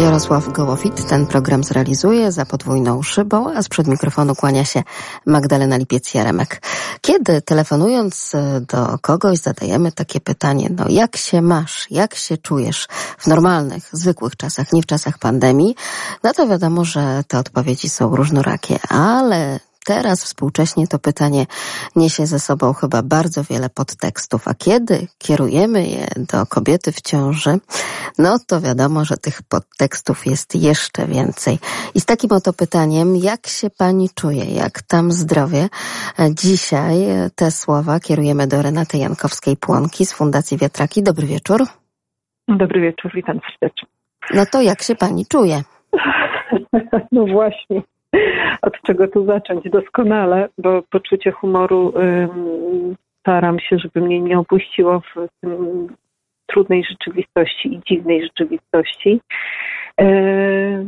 Jarosław Gołowit ten program zrealizuje za podwójną szybą, a sprzed mikrofonu kłania się Magdalena Lipiec-Jaremek. Kiedy telefonując e, do kogoś zadajemy takie pytanie, no jak się masz, jak się czujesz w normalnych, zwykłych czasach, nie w czasach pandemii, no to wiadomo, że te odpowiedzi są różnorakie, ale teraz współcześnie to pytanie niesie ze sobą chyba bardzo wiele podtekstów, a kiedy kierujemy je do kobiety w ciąży, no to wiadomo, że tych podtekstów jest jeszcze więcej. I z takim oto pytaniem, jak się pani czuje, jak tam zdrowie? Dzisiaj te słowa kierujemy do Renaty Jankowskiej-Płonki z Fundacji Wiatraki. Dobry wieczór. Dobry wieczór, witam serdecznie. No to jak się pani czuje? No właśnie. Od czego tu zacząć? Doskonale, bo poczucie humoru staram się, żeby mnie nie opuściło w tym trudnej rzeczywistości i dziwnej rzeczywistości. Yy,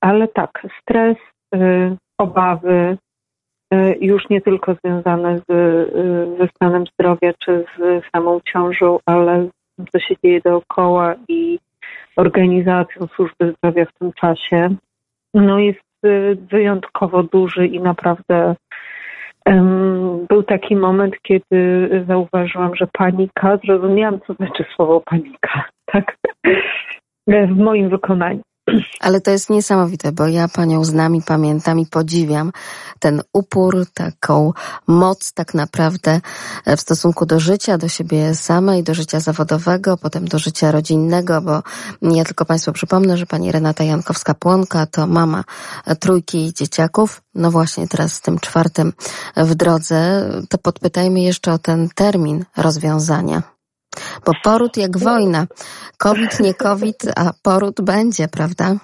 ale tak, stres, yy, obawy, yy, już nie tylko związane z, ze stanem zdrowia czy z samą ciążą, ale co się dzieje dookoła i organizacją służby zdrowia w tym czasie, no jest wyjątkowo duży i naprawdę um, był taki moment, kiedy zauważyłam, że panika, zrozumiałam, co znaczy słowo panika, tak? W moim wykonaniu. Ale to jest niesamowite, bo ja panią z nami pamiętam i podziwiam ten upór, taką moc tak naprawdę w stosunku do życia, do siebie samej, do życia zawodowego, potem do życia rodzinnego, bo ja tylko Państwu przypomnę, że pani Renata Jankowska-Płonka to mama trójki dzieciaków. No właśnie teraz z tym czwartym w drodze, to podpytajmy jeszcze o ten termin rozwiązania. Bo poród jak wojna. COVID, nie COVID, a poród będzie, prawda?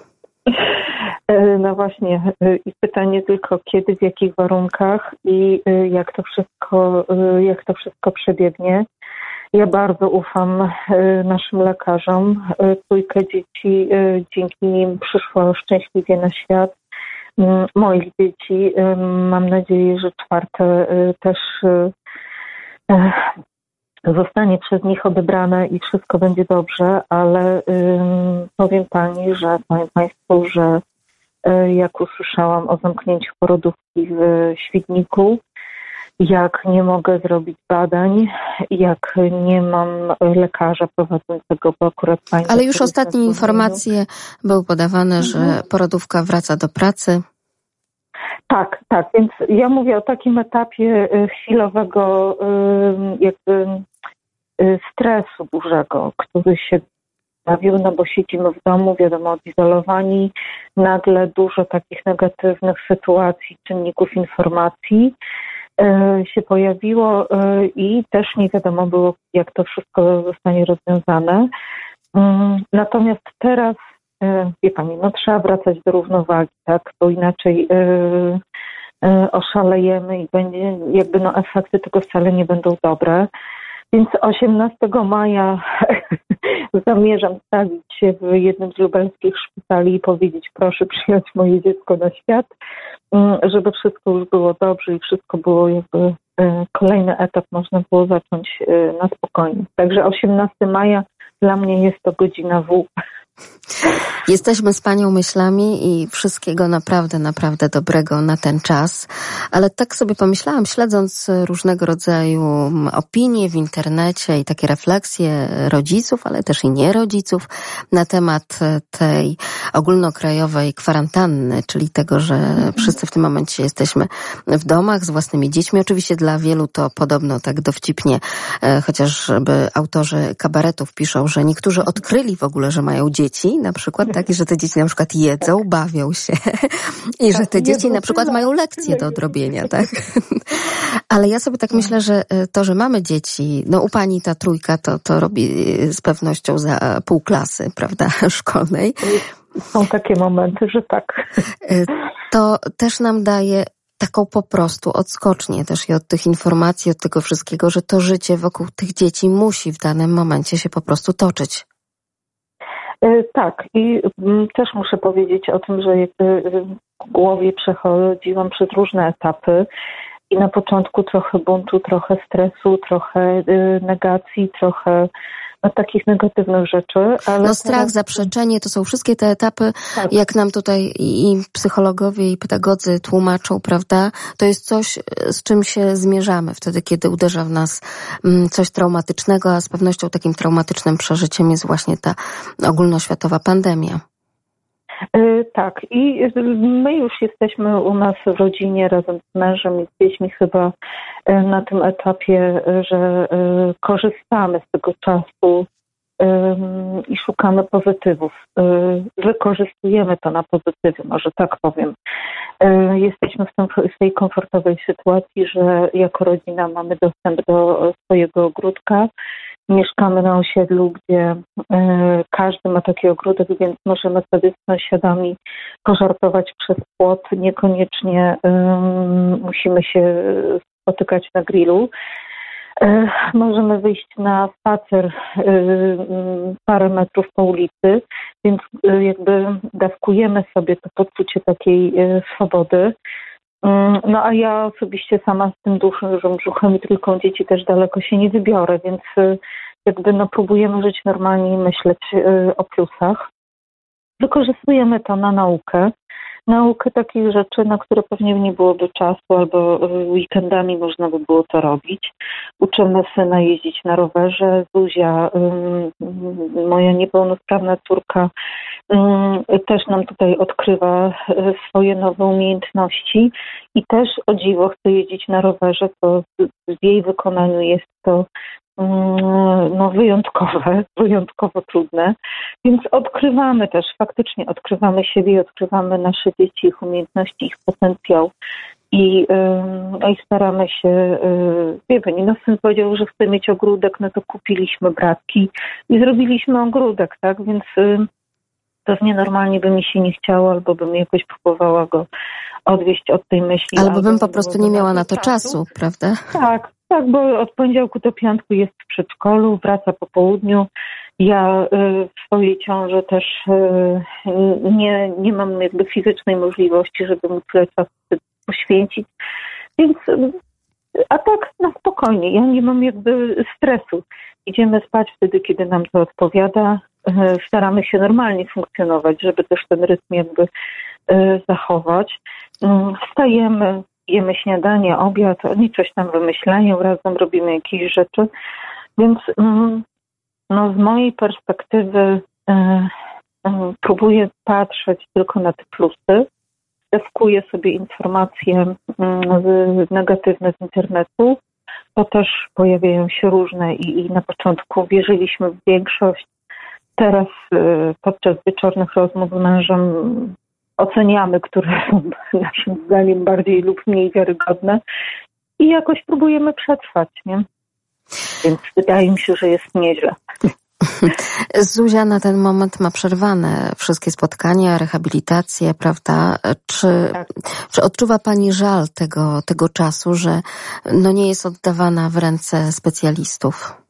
E, no właśnie. E, I pytanie tylko kiedy, w jakich warunkach i e, jak to wszystko, jak to wszystko przebiegnie. Ja bardzo ufam naszym lekarzom. Trójkę dzieci dzięki nim przyszło szczęśliwie na świat. Mm, moich dzieci, mam nadzieję, że czwarte też zostanie przez nich odebrane i wszystko będzie dobrze, ale ym, powiem Pani, że powiem Państwu, że y, jak usłyszałam o zamknięciu porodówki w Świdniku, jak nie mogę zrobić badań, jak nie mam lekarza prowadzącego, bo akurat pani. Ale już ostatnie informacje były podawane, mhm. że porodówka wraca do pracy. Tak, tak, więc ja mówię o takim etapie y, chwilowego jakby Y, stresu dużego, który się pojawił, no bo siedzimy w domu, wiadomo, odizolowani, nagle dużo takich negatywnych sytuacji, czynników informacji y, się pojawiło i też nie wiadomo było, jak to wszystko zostanie rozwiązane. Mm, natomiast teraz, wie Pani, no trzeba wracać do równowagi, tak, bo inaczej oszalejemy i będzie, jakby no efekty tego wcale nie będą dobre. Więc 18 maja zamierzam stawić się w jednym z lubelskich szpitali i powiedzieć, proszę przyjąć moje dziecko na świat, mm, żeby wszystko już było dobrze i wszystko było jakby e, kolejny etap można było zacząć e, na spokojnie. Także 18 maja dla mnie jest to godzina W. Jesteśmy z Panią myślami i wszystkiego naprawdę, naprawdę dobrego na ten czas. Ale tak sobie pomyślałam, śledząc różnego rodzaju opinie w internecie i takie refleksje rodziców, ale też i nie rodziców na temat tej ogólnokrajowej kwarantanny, czyli tego, że wszyscy w tym momencie jesteśmy w domach z własnymi dziećmi. Oczywiście dla wielu to podobno tak dowcipnie, e, chociażby autorzy kabaretów piszą, że niektórzy odkryli w ogóle, że mają dzieci, na przykład taki, że te dzieci na przykład jedzą, tak. bawią się i że te tak, dzieci na przykład mają lekcje do odrobienia, tak? Ale ja sobie tak myślę, że e, to, że mamy dzieci, no u pani ta trójka to, to robi e, z pewnością za pół klasy, prawda, szkolnej. Są takie momenty, że tak. E, to też nam daje taką po prostu odskocznię też i od tych informacji, od tego wszystkiego, że to życie wokół tych dzieci musi w danym momencie się po prostu toczyć. E, tak, i mm, też muszę powiedzieć o tym, że jakby w głowie przechodziłam przez różne etapy i na początku trochę buntu, trochę stresu, trochę negacji, trochę takich negatywnych rzeczy. Ale no strach, teraz... zaprzeczenie, to są wszystkie te etapy, tak. jak nam tutaj i psychologowie, i pedagodzy tłumaczą, prawda? To jest coś, z czym się zmierzamy wtedy, kiedy uderza w nas mm, coś traumatycznego, a z pewnością takim traumatycznym przeżyciem jest właśnie ta ogólnoświatowa pandemia. Y, tak, i my już jesteśmy u nas w rodzinie razem z mężem i z dziećmi chyba y, na tym etapie, y, że korzystamy z tego czasu i szukamy pozytywów. Wykorzystujemy to na pozytywy, może tak powiem. Jesteśmy w, w tej komfortowej sytuacji, że jako rodzina mamy dostęp do swojego ogródka Mieszkamy na osiedlu, gdzie e, każdy ma taki ogródek, więc możemy sobie z sąsiadami pożartować przez płot. Niekoniecznie musimy się spotykać na grillu. E, możemy wyjść na spacer e, parę metrów po ulicy, więc jakby dawkujemy sobie to poczucie takiej swobody. Mm, no a ja osobiście sama z tym dużym brzuchem i trójką dzieci też daleko się nie wybiorę, więc y, jakby no próbujemy żyć normalnie i myśleć y, o plusach. Wykorzystujemy to na naukę naukę takich rzeczy, na które pewnie nie byłoby czasu, albo weekendami można by było to robić. Uczymy syna jeździć na rowerze. Zuzia, moja niepełnosprawna córka, też nam tutaj odkrywa e, swoje nowe umiejętności i też o dziwo chce jeździć na rowerze, to w jej wykonaniu jest to Mm, no, wyjątkowe, wyjątkowo trudne. Więc odkrywamy też, faktycznie odkrywamy siebie, odkrywamy nasze dzieci, ich umiejętności, ich potencjał. I, no i staramy się, y, wie pani, no syn powiedział, że chce mieć ogródek, no to kupiliśmy bratki i zrobiliśmy ogródek, tak? Więc pewnie normalnie by mi się nie chciało, albo bym jakoś próbowała go odwieść od tej myśli. Albo, albo bym po prostu nie miała na to czasu, czasu prawda? Tak, tak, bo od poniedziałku do piątku jest w przedszkolu, wraca po południu. Ja y, w swojej ciąży też y, nie, nie mam jakby fizycznej możliwości, żeby mu tyle czasu poświęcić. Więc, a tak na spokojnie, ja nie mam jakby stresu. Idziemy spać wtedy, kiedy nam to odpowiada. Y, staramy się normalnie funkcjonować, żeby też ten rytm jakby zachować. Wstajemy, jemy śniadanie, obiad, oni coś tam wymyślają, razem robimy jakieś rzeczy. Więc mm, no, z mojej perspektywy e, e, próbuję patrzeć tylko na te plusy. Dawkuję sobie informacje mm, negatywne z internetu. To też pojawiają się różne i, i na początku wierzyliśmy w większość. Teraz e, podczas wieczornych rozmów z mężem oceniamy, które są naszym zdaniem bardziej lub mniej wiarygodne i jakoś próbujemy przetrwać, nie? Więc wydaje mi się, że jest nieźle. Zuzia na ten moment ma przerwane wszystkie spotkania, rehabilitacje, prawda? Czy, tak. czy odczuwa Pani żal tego, tego czasu, że no nie jest oddawana w ręce specjalistów?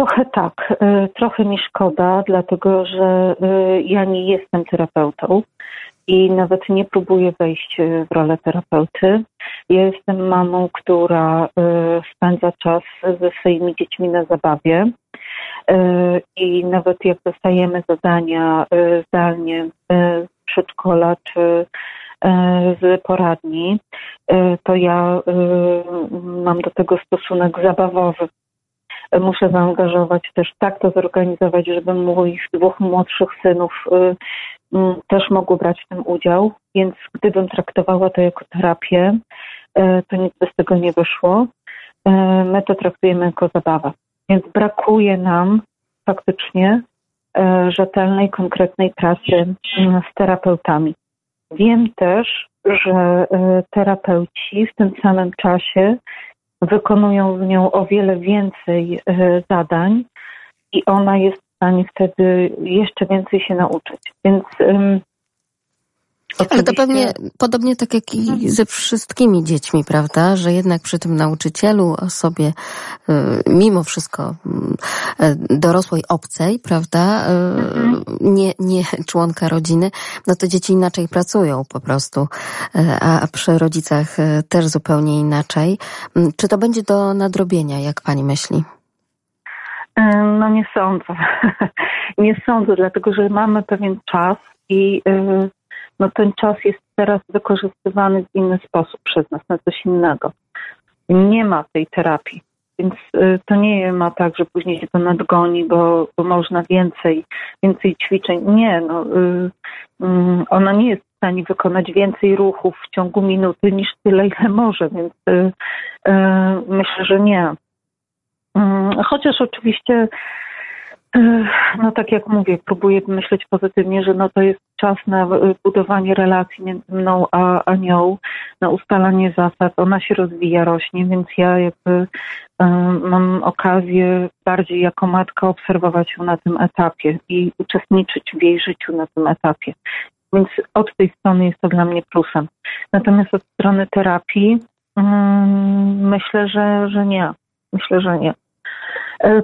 Trochę tak, e, trochę mi szkoda, dlatego że e, ja nie jestem terapeutą i nawet nie próbuję wejść e, w rolę terapeuty. Ja jestem mamą, która spędza czas ze swoimi dziećmi na zabawie i nawet jak dostajemy zadania zdalnie z przedszkola czy z poradni, to ja mam do tego stosunek zabawowy muszę zaangażować też tak to zorganizować, żeby moich dwóch młodszych synów y, mm, też mogło brać w tym udział. Więc gdybym traktowała to jako terapię, y, to nic by z tego nie wyszło. Y, my to traktujemy jako zabawę. Więc brakuje nam faktycznie rzetelnej, konkretnej pracy z terapeutami. Wiem też, że terapeuci w tym samym czasie wykonują z nią o wiele więcej e, zadań i ona jest w stanie wtedy jeszcze więcej się nauczyć. Więc. Ale to pewnie podobnie tak jak i ze wszystkimi dziećmi, prawda? Że jednak przy tym nauczycielu, osobie y, mimo wszystko y, dorosłej obcej, prawda? Y, mhm. Nie, nie członka rodziny, no to dzieci inaczej pracują po prostu, a przy rodzicach też zupełnie inaczej. Mm, czy to będzie do nadrobienia, jak pani myśli? No nie sądzę. nie sądzę, dlatego że mamy pewien czas i no ten czas jest teraz wykorzystywany w inny sposób przez nas, na coś innego. Nie ma tej terapii. Więc y, to nie ma tak, że później się to nadgoni, bo, bo można więcej, więcej ćwiczeń. Nie, no, y, y, ona nie jest w stanie wykonać więcej ruchów w ciągu minuty niż tyle, ile może, więc y, myślę, że nie. Mm, chociaż oczywiście no tak jak mówię, próbuję myśleć pozytywnie, że no to jest czas na budowanie relacji między mną a, nią, na ustalanie zasad. Ona się rozwija, rośnie, więc ja jakby mam okazję bardziej jako matka obserwować ją na tym etapie i uczestniczyć w jej życiu na tym etapie. Więc od tej strony jest to dla mnie plusem. Natomiast od strony terapii myślę, że, że nie. Myślę, że nie. E,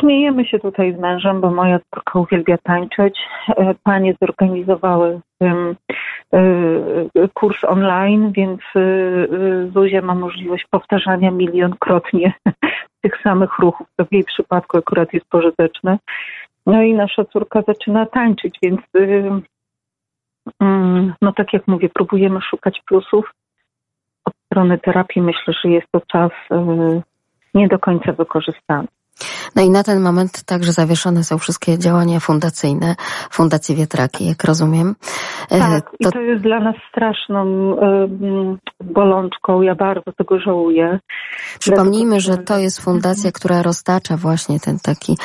śmiejemy się tutaj z mężem, bo moja córka uwielbia tańczyć. E, panie zorganizowały e, kurs online, więc Zuzia ma możliwość powtarzania milionkrotnie tych samych ruchów, co w jej przypadku akurat jest pożyteczne. No i nasza córka zaczyna tańczyć, więc mm, no tak jak mówię, próbujemy szukać plusów. Od strony terapii myślę, że jest to czas nie do końca wykorzystany. No i na ten moment także zawieszone są wszystkie działania fundacyjne Fundacji Wietraki, jak rozumiem. E, tak, to... i to jest dla nas straszną bolączką. Ja bardzo tego żałuję. Przypomnijmy, że to jest fundacja, która roztacza właśnie ten taki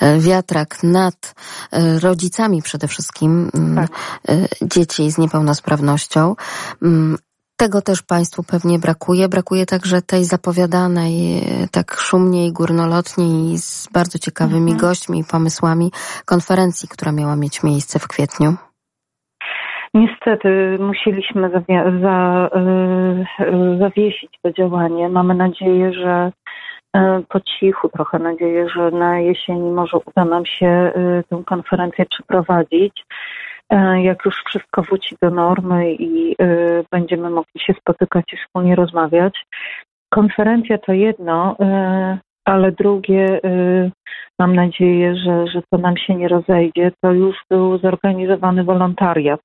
e, wiatrak nad e, rodzicami przede wszystkim tak. dzieci z niepełnosprawnością. Tego też Państwu pewnie brakuje. Brakuje także tej zapowiadanej e, tak szumnie i górnolotnie i z bardzo ciekawymi mhm. gośćmi i pomysłami konferencji, która miała mieć miejsce w kwietniu. Niestety musieliśmy zawi- za, yy, zawiesić to działanie. Mamy nadzieję, że po cichu, trochę nadzieję, że na jesieni może uda nam się tę konferencję przeprowadzić. E, jak już wszystko wróci do normy i e, będziemy mogli się spotykać i wspólnie rozmawiać. Konferencja to jedno, e, ale drugie, mam nadzieję, że, że to nam się nie rozejdzie. To już był zorganizowany wolontariat.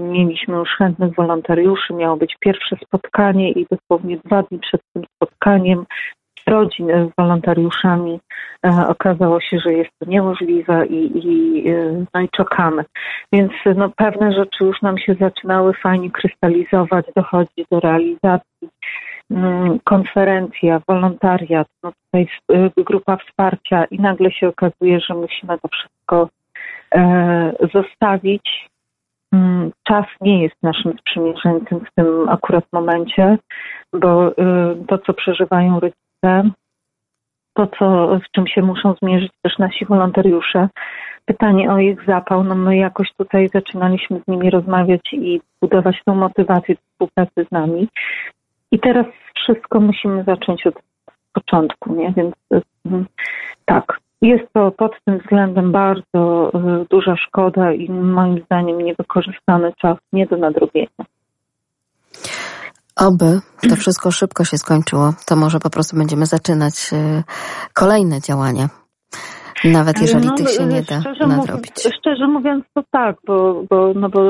Mieliśmy już chętnych wolontariuszy, miało być pierwsze spotkanie i dosłownie dwa dni przed tym spotkaniem rodzin z wolontariuszami e, okazało się, że jest to niemożliwe i, i, e, no i czekamy. Więc no, pewne rzeczy już nam się zaczynały fajnie krystalizować, dochodzi do realizacji. Mm, konferencja, wolontariat, no tutaj e, grupa wsparcia i nagle się okazuje, że musimy to wszystko zostawić. Mm, czas nie jest naszym sprzymierzeńcem w tym akurat momencie, bo to, co przeżywają rodzice, to, co, z czym się muszą zmierzyć też nasi wolontariusze. Pytanie o ich zapał, no my jakoś tutaj zaczynaliśmy z nimi rozmawiać i budować tą motywację współpracy z nami. I teraz wszystko musimy zacząć od początku, nie? Więc mm, tak, jest to pod tym względem bardzo y, duża szkoda i moim zdaniem niewykorzystany czas nie do nadrobienia. Oby to wszystko szybko się skończyło, to może po prostu będziemy zaczynać y, kolejne działania. Nawet jeżeli no, tych się nie da nadrobić. Mówiąc, szczerze mówiąc to tak, bo, bo, no bo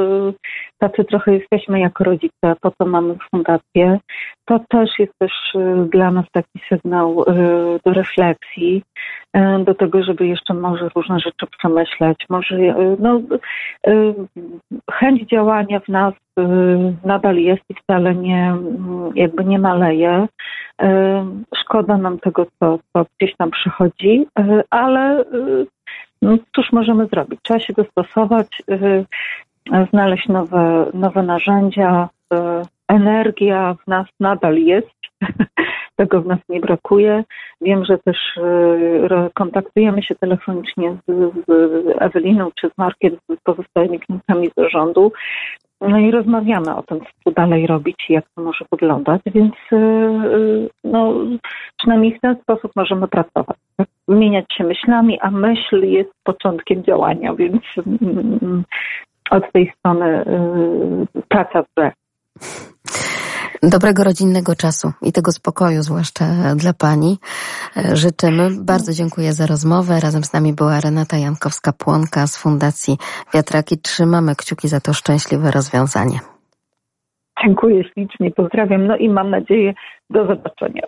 tacy trochę jesteśmy jako rodzice, po co mamy fundację. To też jest też y, dla nas taki sygnał y, do refleksji, y, do tego, żeby jeszcze może różne rzeczy przemyśleć. Może no, chęć działania w nas nadal jest i wcale nie, jakby nie maleje. Szkoda nam tego, co, co gdzieś tam przychodzi, ale no, cóż możemy zrobić? Trzeba się dostosować znaleźć nowe, nowe narzędzia. E, energia w nas nadal jest, tego w nas nie brakuje. Wiem, że też e, kontaktujemy się telefonicznie z, z Eweliną czy z Markiem, z pozostałymi klientami zarządu. no i rozmawiamy o tym, co dalej robić i jak to może wyglądać, więc no, przynajmniej w ten sposób możemy pracować. Tak? Zmieniać się myślami, a myśl jest początkiem działania, więc mm, od tej strony praca w grze. Dobrego rodzinnego czasu i tego spokoju, zwłaszcza dla Pani, e, życzymy. Bardzo dziękuję za rozmowę. Razem z nami była Renata Jankowska-Płonka z Fundacji Wiatraki. Trzymamy kciuki za to szczęśliwe rozwiązanie. Dziękuję ślicznie, pozdrawiam. No i mam nadzieję, do zobaczenia.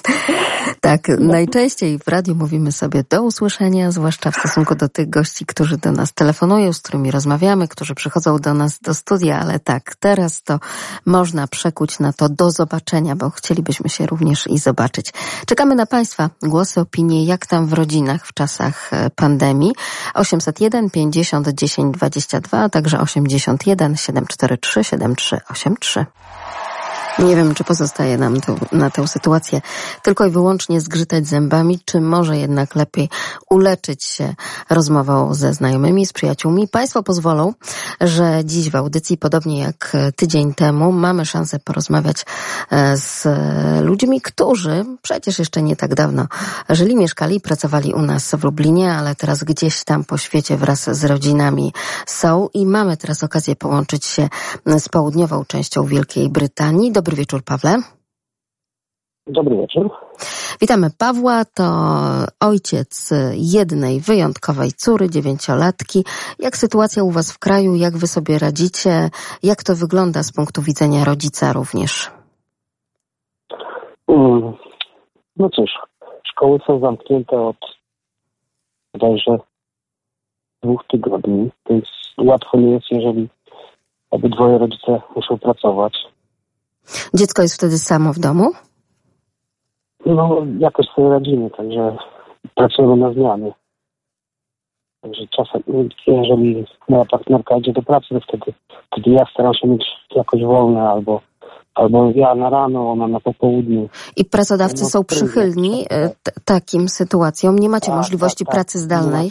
tak, najczęściej w radiu mówimy sobie do usłyszenia, zwłaszcza w stosunku do tych gości, którzy do nas telefonują, z którymi rozmawiamy, którzy przychodzą do nas do studia, ale tak, teraz to można przekuć na to do zobaczenia, bo chcielibyśmy się również i zobaczyć. Czekamy na Państwa głosy, opinie, jak tam w rodzinach w czasach e, pandemii. 801 50 10 22, a także 81 743 7383. Nie wiem, czy pozostaje nam tu, na tę sytuację tylko i wyłącznie zgrzytać zębami, czy może jednak lepiej uleczyć się rozmową ze znajomymi, z przyjaciółmi. Państwo pozwolą, że dziś w audycji, podobnie jak tydzień temu, mamy szansę porozmawiać e, z ludźmi, którzy przecież jeszcze nie tak dawno żyli, mieszkali pracowali u nas w Lublinie, ale teraz gdzieś tam po świecie wraz z rodzinami są i mamy teraz okazję połączyć się z południową częścią Wielkiej Brytanii. Do Dobry wieczór, Pawle. Dobry wieczór. Witamy Pawła, to ojciec jednej wyjątkowej córy, dziewięciolatki. Jak sytuacja u Was w kraju, jak Wy sobie radzicie, jak to wygląda z punktu widzenia rodzica również? Mm, no cóż, szkoły są zamknięte od bodajże dwóch tygodni, więc łatwo nie jest, jeżeli obydwoje rodzice muszą pracować. Dziecko jest wtedy samo w domu? No, jakoś sobie radzimy, także pracujemy na zmianie. Także czasem, jeżeli moja partnerka idzie do pracy, to wtedy, wtedy ja staram się mieć jakoś wolne albo albo ja na rano, ona na popołudniu. I pracodawcy no, są przychylni e, takim sytuacjom? Nie macie tak, możliwości tak, tak. pracy zdalnej? Nie ma,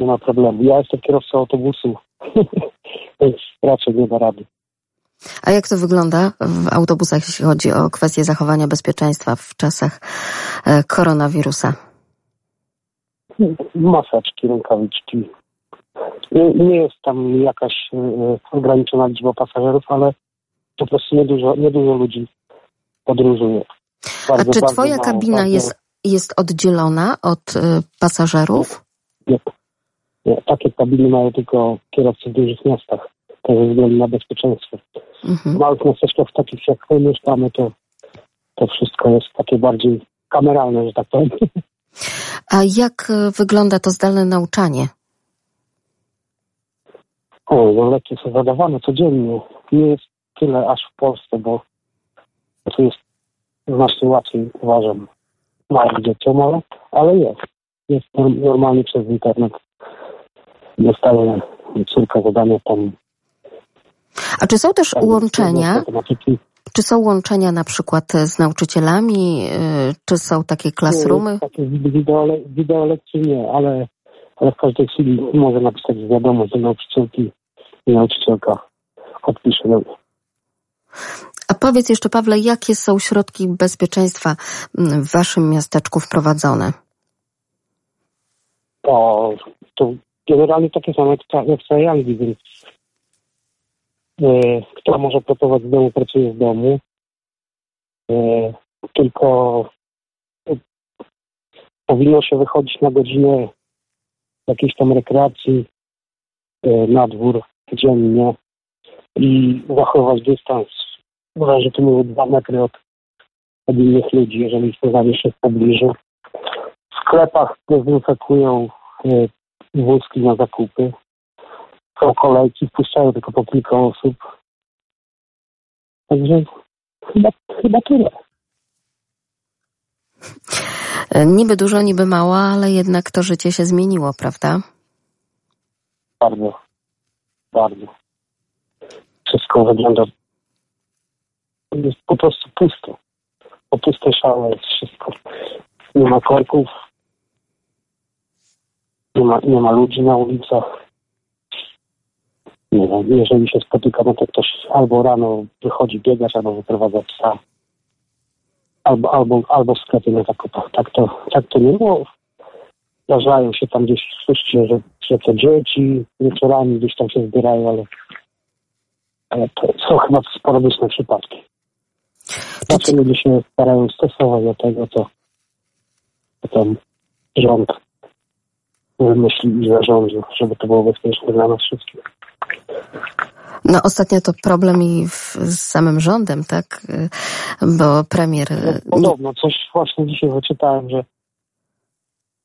nie ma problemu. Ja jestem kierowcą autobusu, więc raczej nie da rady. A jak to wygląda w autobusach, jeśli chodzi o kwestie zachowania bezpieczeństwa w czasach e, koronawirusa? Maseczki, rękawiczki. Nie, nie jest tam jakaś e, ograniczona liczba pasażerów, ale po prostu niedużo, niedużo ludzi podróżuje. Bardzo, A czy twoja mało, kabina bardzo... jest, jest oddzielona od y, pasażerów? Nie. nie. Takie kabiny mają tylko kierowcy w dużych miastach ze względu na bezpieczeństwo. Mhm. W małych miasteczkach takich jak my mieszkamy, to, to wszystko jest takie bardziej kameralne, że tak powiem. A jak e, wygląda to zdalne nauczanie? O, no lekcje są zadawane codziennie. Nie jest tyle aż w Polsce, bo tu jest znacznie łatwiej, uważam, małym dzieciom, ale, ale jest. Jest normalnie przez internet. Dostaje córka zadania tam a czy są też łączenia? Czy są łączenia na przykład z nauczycielami? Y, czy są takie klasroomy? Takie wideo, wideo lekcji nie, ale, ale w każdej chwili może napisać wiadomość do nauczycielki i nauczycielka odpisze do mnie. A powiedz jeszcze, Pawle, jakie są środki bezpieczeństwa w waszym miasteczku wprowadzone? To, to generalnie takie same jak w Anglii, więc E, kto może pracować z domu, pracuje z domu. E, tylko powinno się wychodzić na godzinę jakiejś tam rekreacji e, na dwór dziennie i zachować dystans. Należy tu mówię dwa metry od, od innych ludzi, jeżeli spotkamy się w pobliżu. W sklepach dezynfekują wózki na zakupy są kolejki, wpuszczają tylko po kilka osób. Także chyba, chyba tyle. Niby dużo, niby mało, ale jednak to życie się zmieniło, prawda? Bardzo, bardzo. Wszystko wygląda jest po prostu pusto. Opustoszałe jest wszystko. Nie ma korków, nie ma, nie ma ludzi na ulicach nie wiem, jeżeli się spotyka, no to ktoś albo rano wychodzi biegać, albo wyprowadza psa. Albo, albo, albo w sklepie na zakupach. Tak to, tak to nie było. Zdarzają się tam gdzieś, słyszycie, że, że to dzieci wieczorami gdzieś tam się zbierają, ale, ale to są chyba sporadyczne przypadki. Znaczy ludzie się starają stosować do tego, to potem rząd wymyśli i zarządził, żeby to było bezpieczne dla nas wszystkich. No ostatnio to problem i w, z samym rządem, tak? Bo premier... No, podobno, coś właśnie dzisiaj wyczytałem, że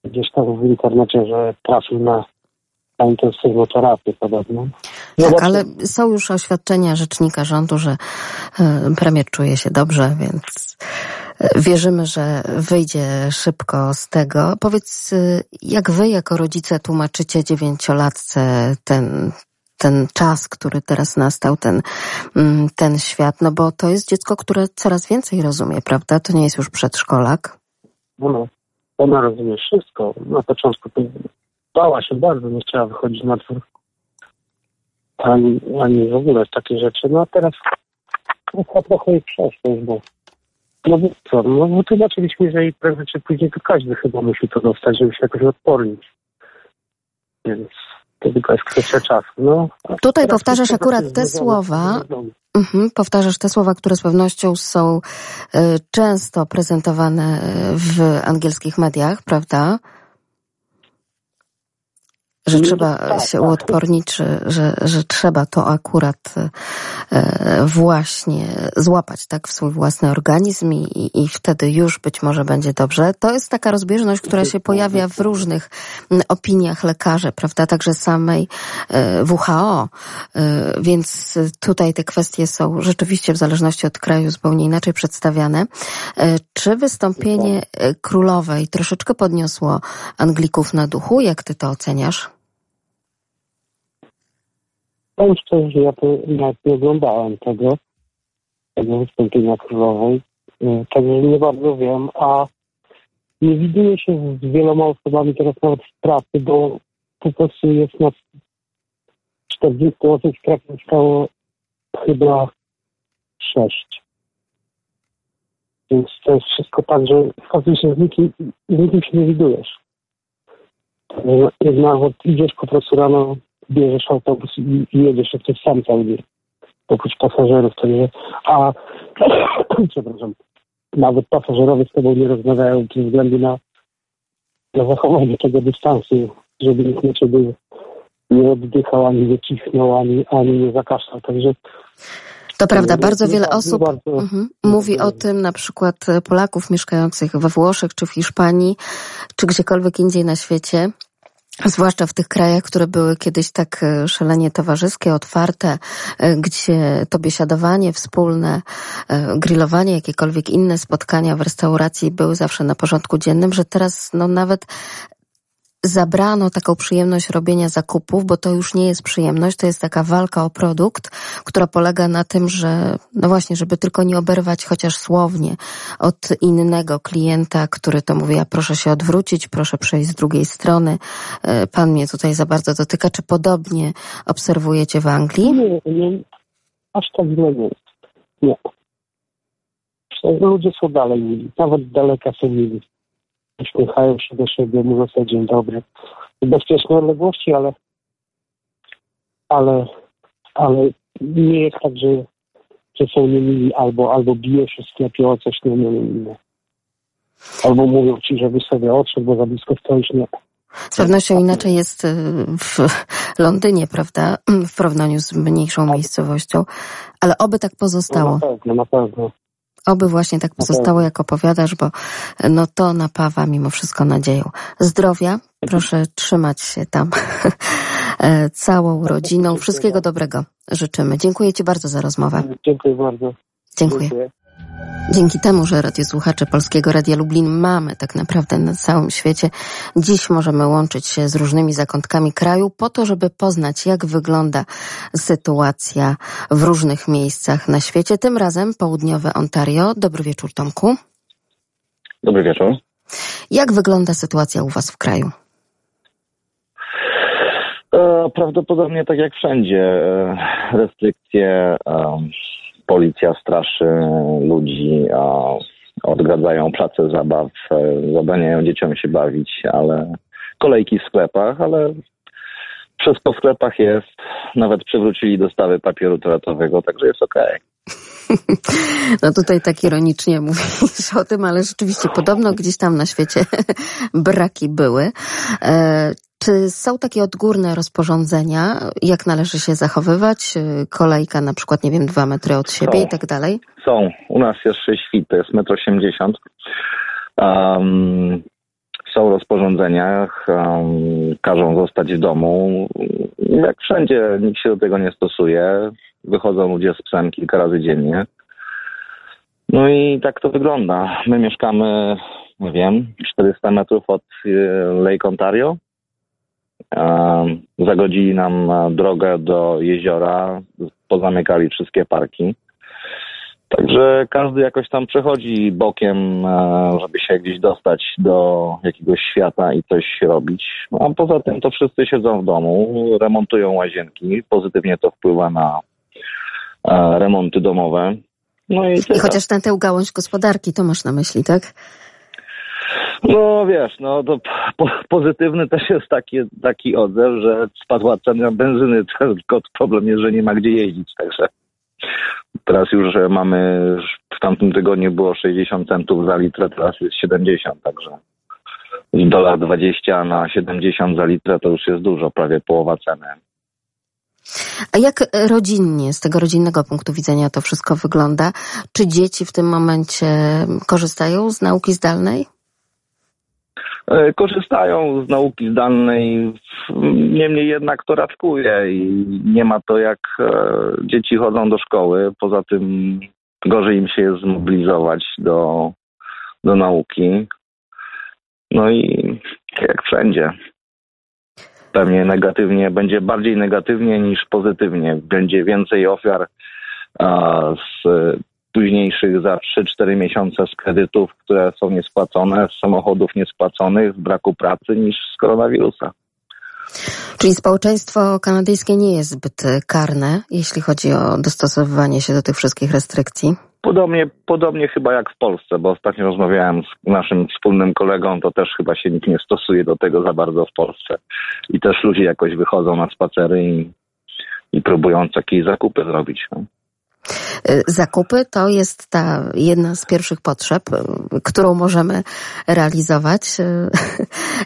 gdzieś tam w internecie, że trafił na, na intensywną terapię podobno. tak, ale są już oświadczenia rzecznika rządu, że premier czuje się dobrze, więc wierzymy, że wyjdzie szybko z tego. Powiedz, jak wy jako rodzice tłumaczycie dziewięciolatce ten, ten czas, który teraz nastał, ten, mm, ten świat, no bo to jest dziecko, które coraz więcej rozumie, prawda? To nie jest już przedszkolak. No, ona rozumie wszystko. Na początku bała się bardzo, nie chciała wychodzić na dwór. Ani, ani w ogóle takie rzeczy. No a teraz trochę, trochę jej przeszłość, bo no bo co, no bo tłumaczyliśmy, że i prędzej czy później to każdy chyba musi to dostać, żeby się jakoś odpornić. Więc to tylko jest kwestia czasu. No, Tutaj powtarzasz akurat te słowa, mhm, powtarzasz te słowa, które z pewnością są y, często prezentowane w angielskich mediach, prawda? Że trzeba tak, się tak. uodpornić, że, że, że trzeba to akurat e, właśnie złapać tak w swój własny organizm i, i wtedy już być może będzie dobrze. To jest taka rozbieżność, która się pojawia w różnych opiniach lekarzy, prawda, także samej e, WHO, e, więc tutaj te kwestie są rzeczywiście w zależności od kraju zupełnie inaczej przedstawiane. Czy wystąpienie królowej troszeczkę podniosło Anglików na duchu? Jak ty to oceniasz? Powiem szczerze, że ja to nawet nie oglądałem tego, tego wystąpienia królowej, y, także nie bardzo wiem, a nie widuję się z wieloma osobami teraz nawet w pracy, bo po prostu jest nas 40 osób w pracy zostało chyba 6. Więc to jest wszystko tak, że faktycznie z nikim, z nikim się nie widujesz. Nawet idziesz po prostu rano bierzesz autobus i, i jedziesz jak sam cały dzień. Oprócz pasażerów, także, a przepraszam, nawet pasażerowie z tobą nie rozmawiają ze względu na, na zachowanie tego dystansu, żeby nikt ciebie nie oddychał, ani nie cichnął, ani, ani nie zakaszlał. Także to prawda, bardzo wiele osób. Mhm. mówi o tym, na przykład Polaków mieszkających we Włoszech czy w Hiszpanii, czy gdziekolwiek indziej na świecie, Zwłaszcza w tych krajach, które były kiedyś tak e, szalenie towarzyskie, otwarte, e, gdzie to biesiadowanie wspólne, e, grillowanie, jakiekolwiek inne spotkania w restauracji były zawsze na porządku dziennym, że teraz no nawet zabrano taką przyjemność robienia zakupów, bo to już nie jest przyjemność, to jest taka walka o produkt, która polega na tym, że no właśnie, żeby tylko nie oberwać chociaż słownie od innego klienta, który to mówi, a proszę się odwrócić, proszę przejść z drugiej strony. E, pan mnie tutaj za bardzo dotyka. Czy podobnie obserwujecie w Anglii? Nie, nie. Aż tak źle nie jest. Nie. Ludzie są dalej mili. Nawet daleka są mili uśmiechają się do siebie, mówią sobie dzień dobry. W bezpiecznej odległości, ale, ale, ale nie jest tak, że, że są niemili albo, albo biją się w sklepie o coś, nie. Albo mówią ci, żebyś sobie odszedł, bo za blisko stoisz, nie. Z pewnością inaczej jest y, w Londynie, prawda? W porównaniu z mniejszą tak. miejscowością, ale oby tak pozostało. No na pewno, na pewno. Oby właśnie tak pozostało, jak opowiadasz, bo no to napawa mimo wszystko nadzieją. Zdrowia, proszę trzymać się tam e, całą rodziną. Wszystkiego dobrego życzymy. Dziękuję Ci bardzo za rozmowę. Dziękuję bardzo. Dziękuję. Dzięki temu, że radiosłuchacze Polskiego Radia Lublin mamy tak naprawdę na całym świecie, dziś możemy łączyć się z różnymi zakątkami kraju po to, żeby poznać, jak wygląda sytuacja w różnych miejscach na świecie. Tym razem południowe Ontario. Dobry wieczór, Tomku. Dobry wieczór. Jak wygląda sytuacja u Was w kraju? E, prawdopodobnie tak jak wszędzie. E, restrykcje, e, policja straszy ludzi, odgradzają place zabaw, zabraniają dzieciom się bawić, ale kolejki w sklepach, ale wszystko w sklepach jest. Nawet przywrócili dostawy papieru toaletowego, także jest okej. Okay. No tutaj tak ironicznie mówisz o tym, ale rzeczywiście podobno gdzieś tam na świecie braki były. Czy są takie odgórne rozporządzenia, jak należy się zachowywać? Kolejka na przykład, nie wiem, dwa metry od siebie są, i tak dalej? Są. U nas jest 6 feet, to jest 1,80 m. Um, są rozporządzenia, um, każą zostać w domu. Jak wszędzie, nikt się do tego nie stosuje. Wychodzą ludzie z psem kilka razy dziennie. No i tak to wygląda. My mieszkamy, nie wiem, 400 metrów od y, Lake Ontario. Zagodzili nam drogę do jeziora, pozamykali wszystkie parki. Także każdy jakoś tam przechodzi bokiem, żeby się gdzieś dostać do jakiegoś świata i coś robić. A poza tym to wszyscy siedzą w domu, remontują łazienki. Pozytywnie to wpływa na remonty domowe. No i, I chociaż na tę gałąź gospodarki, to masz na myśli, tak? No wiesz, no to po, pozytywny też jest taki, taki odzew, że spadła cena benzyny, tylko problem jest, że nie ma gdzie jeździć, także teraz już mamy, w tamtym tygodniu było 60 centów za litrę, teraz jest 70, także dolar 20 na 70 za litrę to już jest dużo, prawie połowa ceny. A jak rodzinnie, z tego rodzinnego punktu widzenia to wszystko wygląda? Czy dzieci w tym momencie korzystają z nauki zdalnej? E, korzystają z nauki zdalnej, niemniej jednak to raczkuje i nie ma to jak e, dzieci chodzą do szkoły, poza tym gorzej im się jest zmobilizować do, do nauki. No i jak wszędzie. Pewnie negatywnie, będzie bardziej negatywnie niż pozytywnie. Będzie więcej ofiar z późniejszych za 3-4 miesiące z kredytów, które są niespłacone, z samochodów niespłaconych, z braku pracy niż z koronawirusa. Czyli społeczeństwo kanadyjskie nie jest zbyt karne, jeśli chodzi o dostosowywanie się do tych wszystkich restrykcji? Podobnie, podobnie chyba jak w Polsce, bo ostatnio rozmawiałem z naszym wspólnym kolegą, to też chyba się nikt nie stosuje do tego za bardzo w Polsce. I też ludzie jakoś wychodzą na spacery i, i próbują jakieś zakupy zrobić. No. Y, zakupy to jest ta jedna z pierwszych potrzeb, y, którą możemy realizować. Y,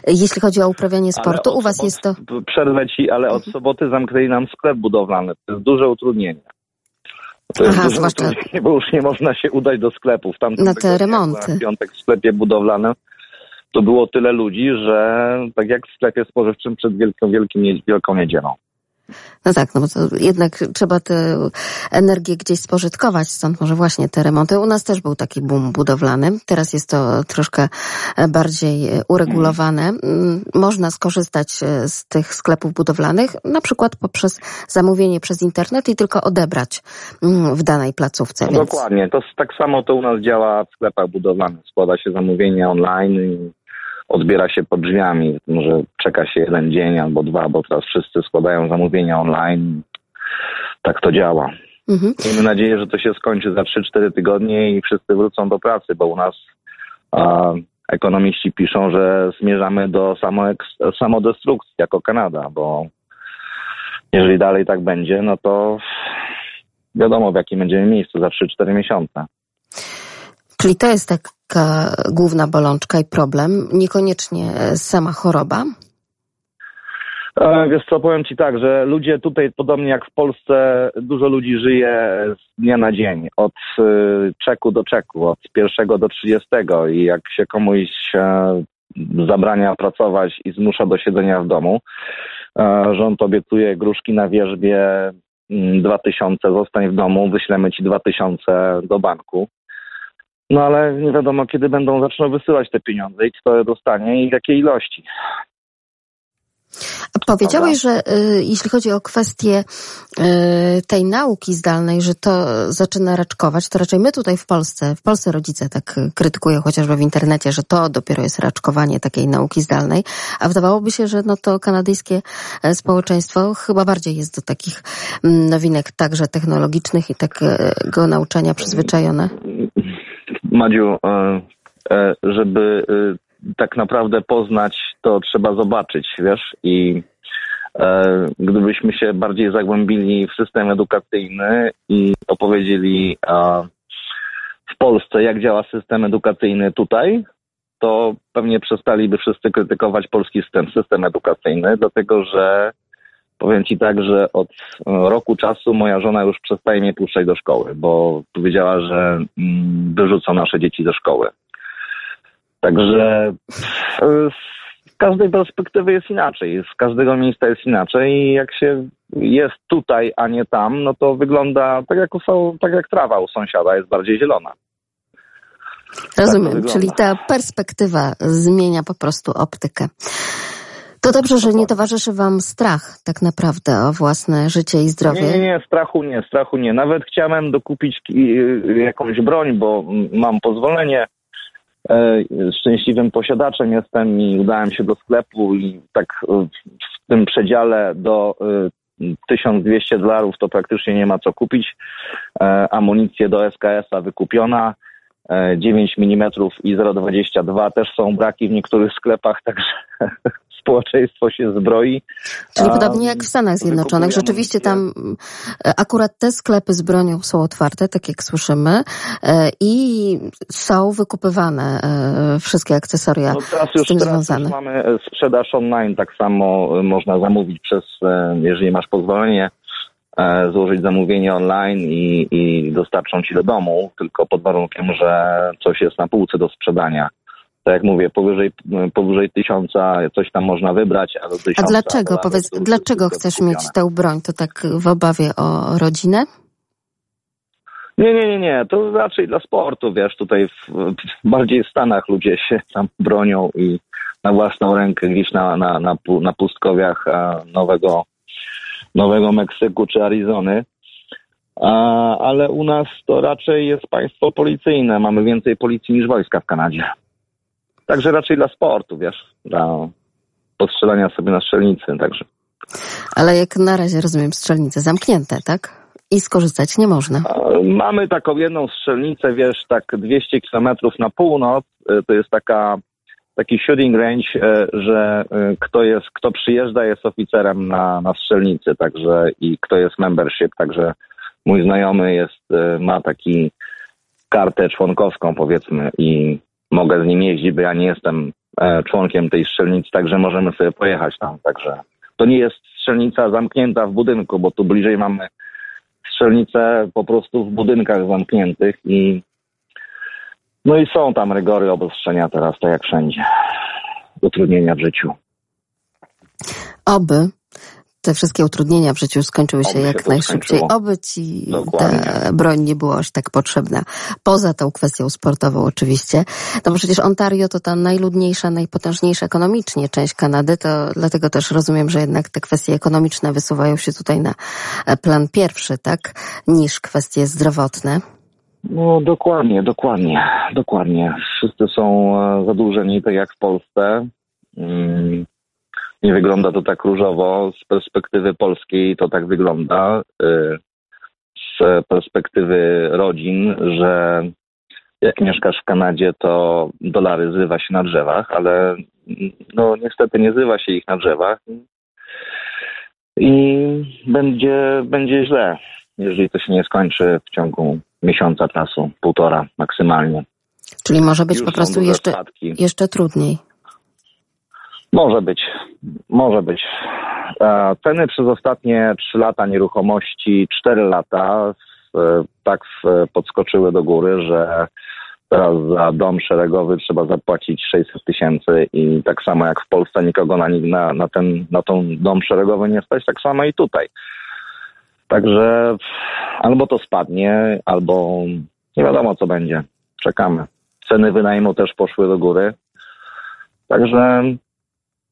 jeśli chodzi o uprawianie sportu, u Was jest to. Przerwę Ci, ale od soboty zamknęli nam sklep budowlany. To jest duże utrudnienie. To jest Aha, zwłaszcza... utrudnienie, bo już nie można się udać do sklepów. Tam na te remonty. W piątek w sklepie budowlanym to było tyle ludzi, że tak jak w sklepie spożywczym przed Wielką, Wielkim, Wielką Niedzielą. No tak, no bo to jednak trzeba tę energię gdzieś spożytkować, stąd może właśnie te remonty. U nas też był taki boom budowlany. Teraz jest to troszkę bardziej uregulowane. Mm, można skorzystać z tych sklepów budowlanych, na przykład poprzez zamówienie przez internet i tylko odebrać mm, w danej placówce. Więc... Dokładnie. To tak samo to u nas działa w sklepach budowlanych. Składa się zamówienie online odbiera się pod drzwiami. Może czeka się jeden dzień albo dwa, bo teraz wszyscy składają zamówienia online. Tak to działa. Mhm. Miejmy nadzieję, że to się skończy za 3-4 tygodnie i wszyscy wrócą do pracy, bo u nas a, ekonomiści piszą, że zmierzamy do samodestrukcji jako Kanada, bo jeżeli dalej tak będzie, no to wiadomo w jakim będziemy miejscu za 3-4 miesiące. Czyli to jest taka główna bolączka i problem, niekoniecznie sama choroba? E, wiesz co, powiem Ci tak, że ludzie tutaj, podobnie jak w Polsce, dużo ludzi żyje z dnia na dzień, od e, czeku do czeku, od pierwszego do trzydziestego i jak się komuś e, zabrania pracować i zmusza do siedzenia w domu, rząd obiecuje gruszki na wierzbie mm, dwa tysiące, zostań w domu, wyślemy Ci dwa tysiące do banku. No ale nie wiadomo, kiedy będą zaczną wysyłać te pieniądze i kto je dostanie i w jakiej ilości. Powiedziałeś, że y, jeśli chodzi o kwestię y, tej nauki zdalnej, że to zaczyna raczkować, to raczej my tutaj w Polsce, w Polsce rodzice tak krytykują chociażby w internecie, że to dopiero jest raczkowanie takiej nauki zdalnej, a wydawałoby się, że no to kanadyjskie e, społeczeństwo chyba bardziej jest do takich mm, nowinek także technologicznych i takiego nauczania przyzwyczajone. Madziu, e, e, żeby tak naprawdę poznać, to trzeba zobaczyć, wiesz, i e, gdybyśmy się bardziej zagłębili w system edukacyjny i opowiedzieli e, w Polsce, jak działa system edukacyjny tutaj, to pewnie przestaliby wszyscy krytykować polski system, system edukacyjny, dlatego że powiem Ci tak, że od roku czasu moja żona już przestaje mnie puszczać do szkoły, bo powiedziała, że mm, wyrzucą nasze dzieci do szkoły. Także z każdej perspektywy jest inaczej, z każdego miejsca jest inaczej i jak się jest tutaj, a nie tam, no to wygląda tak jak, u, tak jak trawa u sąsiada, jest bardziej zielona. Rozumiem, tak czyli ta perspektywa zmienia po prostu optykę. To dobrze, że nie towarzyszy wam strach tak naprawdę o własne życie i zdrowie. Nie, nie, nie, strachu nie, strachu nie. Nawet chciałem dokupić jakąś broń, bo mam pozwolenie E, szczęśliwym posiadaczem jestem i udałem się do sklepu i tak w tym przedziale do 1200 e, dolarów to praktycznie nie ma co kupić. E, amunicję do SKS-a wykupiona. 9 mm i 0,22 też są braki w niektórych sklepach, także społeczeństwo się zbroi. Czyli podobnie jak w Stanach Zjednoczonych. Rzeczywiście tam e, akurat te sklepy z bronią są otwarte, tak jak słyszymy, e, i są wykupywane e, wszystkie akcesoria no teraz już, z tym teraz związane. Już mamy sprzedaż online, tak samo można zamówić przez, jeżeli masz pozwolenie, złożyć zamówienie online i, i dostarczą ci do domu, tylko pod warunkiem, że coś jest na półce do sprzedania tak jak mówię, powyżej, powyżej tysiąca coś tam można wybrać, a do tysiąca... A dlaczego, powiedz, dlaczego chcesz mieć tę broń? To tak w obawie o rodzinę? Nie, nie, nie, nie. To raczej dla sportu, wiesz, tutaj w, bardziej w Stanach ludzie się tam bronią i na własną rękę gdzieś na, na, na, na pustkowiach nowego, nowego Meksyku czy Arizony. A, ale u nas to raczej jest państwo policyjne. Mamy więcej policji niż wojska w Kanadzie. Także raczej dla sportu, wiesz, dla postrzelania sobie na strzelnicy, także. Ale jak na razie rozumiem strzelnice zamknięte, tak? I skorzystać nie można. Mamy taką jedną strzelnicę, wiesz, tak 200 kilometrów na północ. E, to jest taka, taki shooting range, e, że e, kto jest, kto przyjeżdża jest oficerem na, na strzelnicy, także i kto jest membership, także mój znajomy jest, ma taki kartę członkowską powiedzmy i mogę z nim jeździć, bo ja nie jestem e, członkiem tej strzelnicy, także możemy sobie pojechać tam. Także to nie jest strzelnica zamknięta w budynku, bo tu bliżej mamy strzelnice po prostu w budynkach zamkniętych i no i są tam rygory obostrzenia teraz, tak jak wszędzie. Utrudnienia w życiu. Oby te wszystkie utrudnienia w życiu skończyły się Oby jak się najszybciej. Skończyło. Oby ci Dokładnie. ta broń nie była aż tak potrzebna. Poza tą kwestią sportową oczywiście. No bo przecież Ontario to ta najludniejsza, najpotężniejsza ekonomicznie część Kanady, to dlatego też rozumiem, że jednak te kwestie ekonomiczne wysuwają się tutaj na e, plan pierwszy, tak? Niż kwestie zdrowotne. No dokładnie, dokładnie, dokładnie. Wszyscy są e, zadłużeni tak jak w Polsce. Mm, nie wygląda to tak różowo. Z perspektywy polskiej to tak wygląda. Y, z perspektywy rodzin, że jak mieszkasz w Kanadzie, to dolary zrywa się na drzewach, ale no niestety nie zrywa się ich na drzewach. I będzie, będzie źle, jeżeli to się nie skończy w ciągu miesiąca czasu, półtora maksymalnie. Czyli może być Już po prostu jeszcze, jeszcze trudniej. Może być, może być. E, ceny przez ostatnie 3 lata nieruchomości, 4 lata tak podskoczyły do góry, że teraz za dom szeregowy trzeba zapłacić 600 tysięcy i tak samo jak w Polsce nikogo na, na, na, ten, na tą dom szeregowy nie stać, tak samo i tutaj. Także albo to spadnie, albo nie wiadomo co będzie. Czekamy. Ceny wynajmu też poszły do góry. Także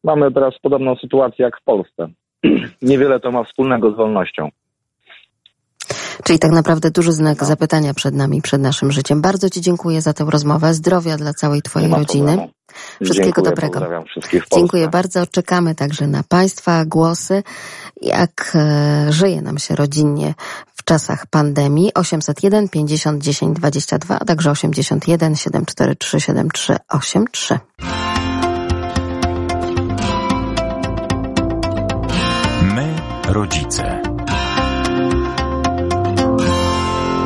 mamy teraz podobną sytuację jak w Polsce. Niewiele to ma wspólnego z wolnością. Czyli tak naprawdę duży znak no. zapytania przed nami, przed naszym życiem. Bardzo Ci dziękuję za tę rozmowę. Zdrowia dla całej Twojej rodziny. Problemu. Wszystkiego dziękuję, dobrego. Dziękuję bardzo. Czekamy także na Państwa głosy, jak e, żyje nam się rodzinnie w czasach pandemii. 801 50 10 22, a także 81 743 7383. rodzice.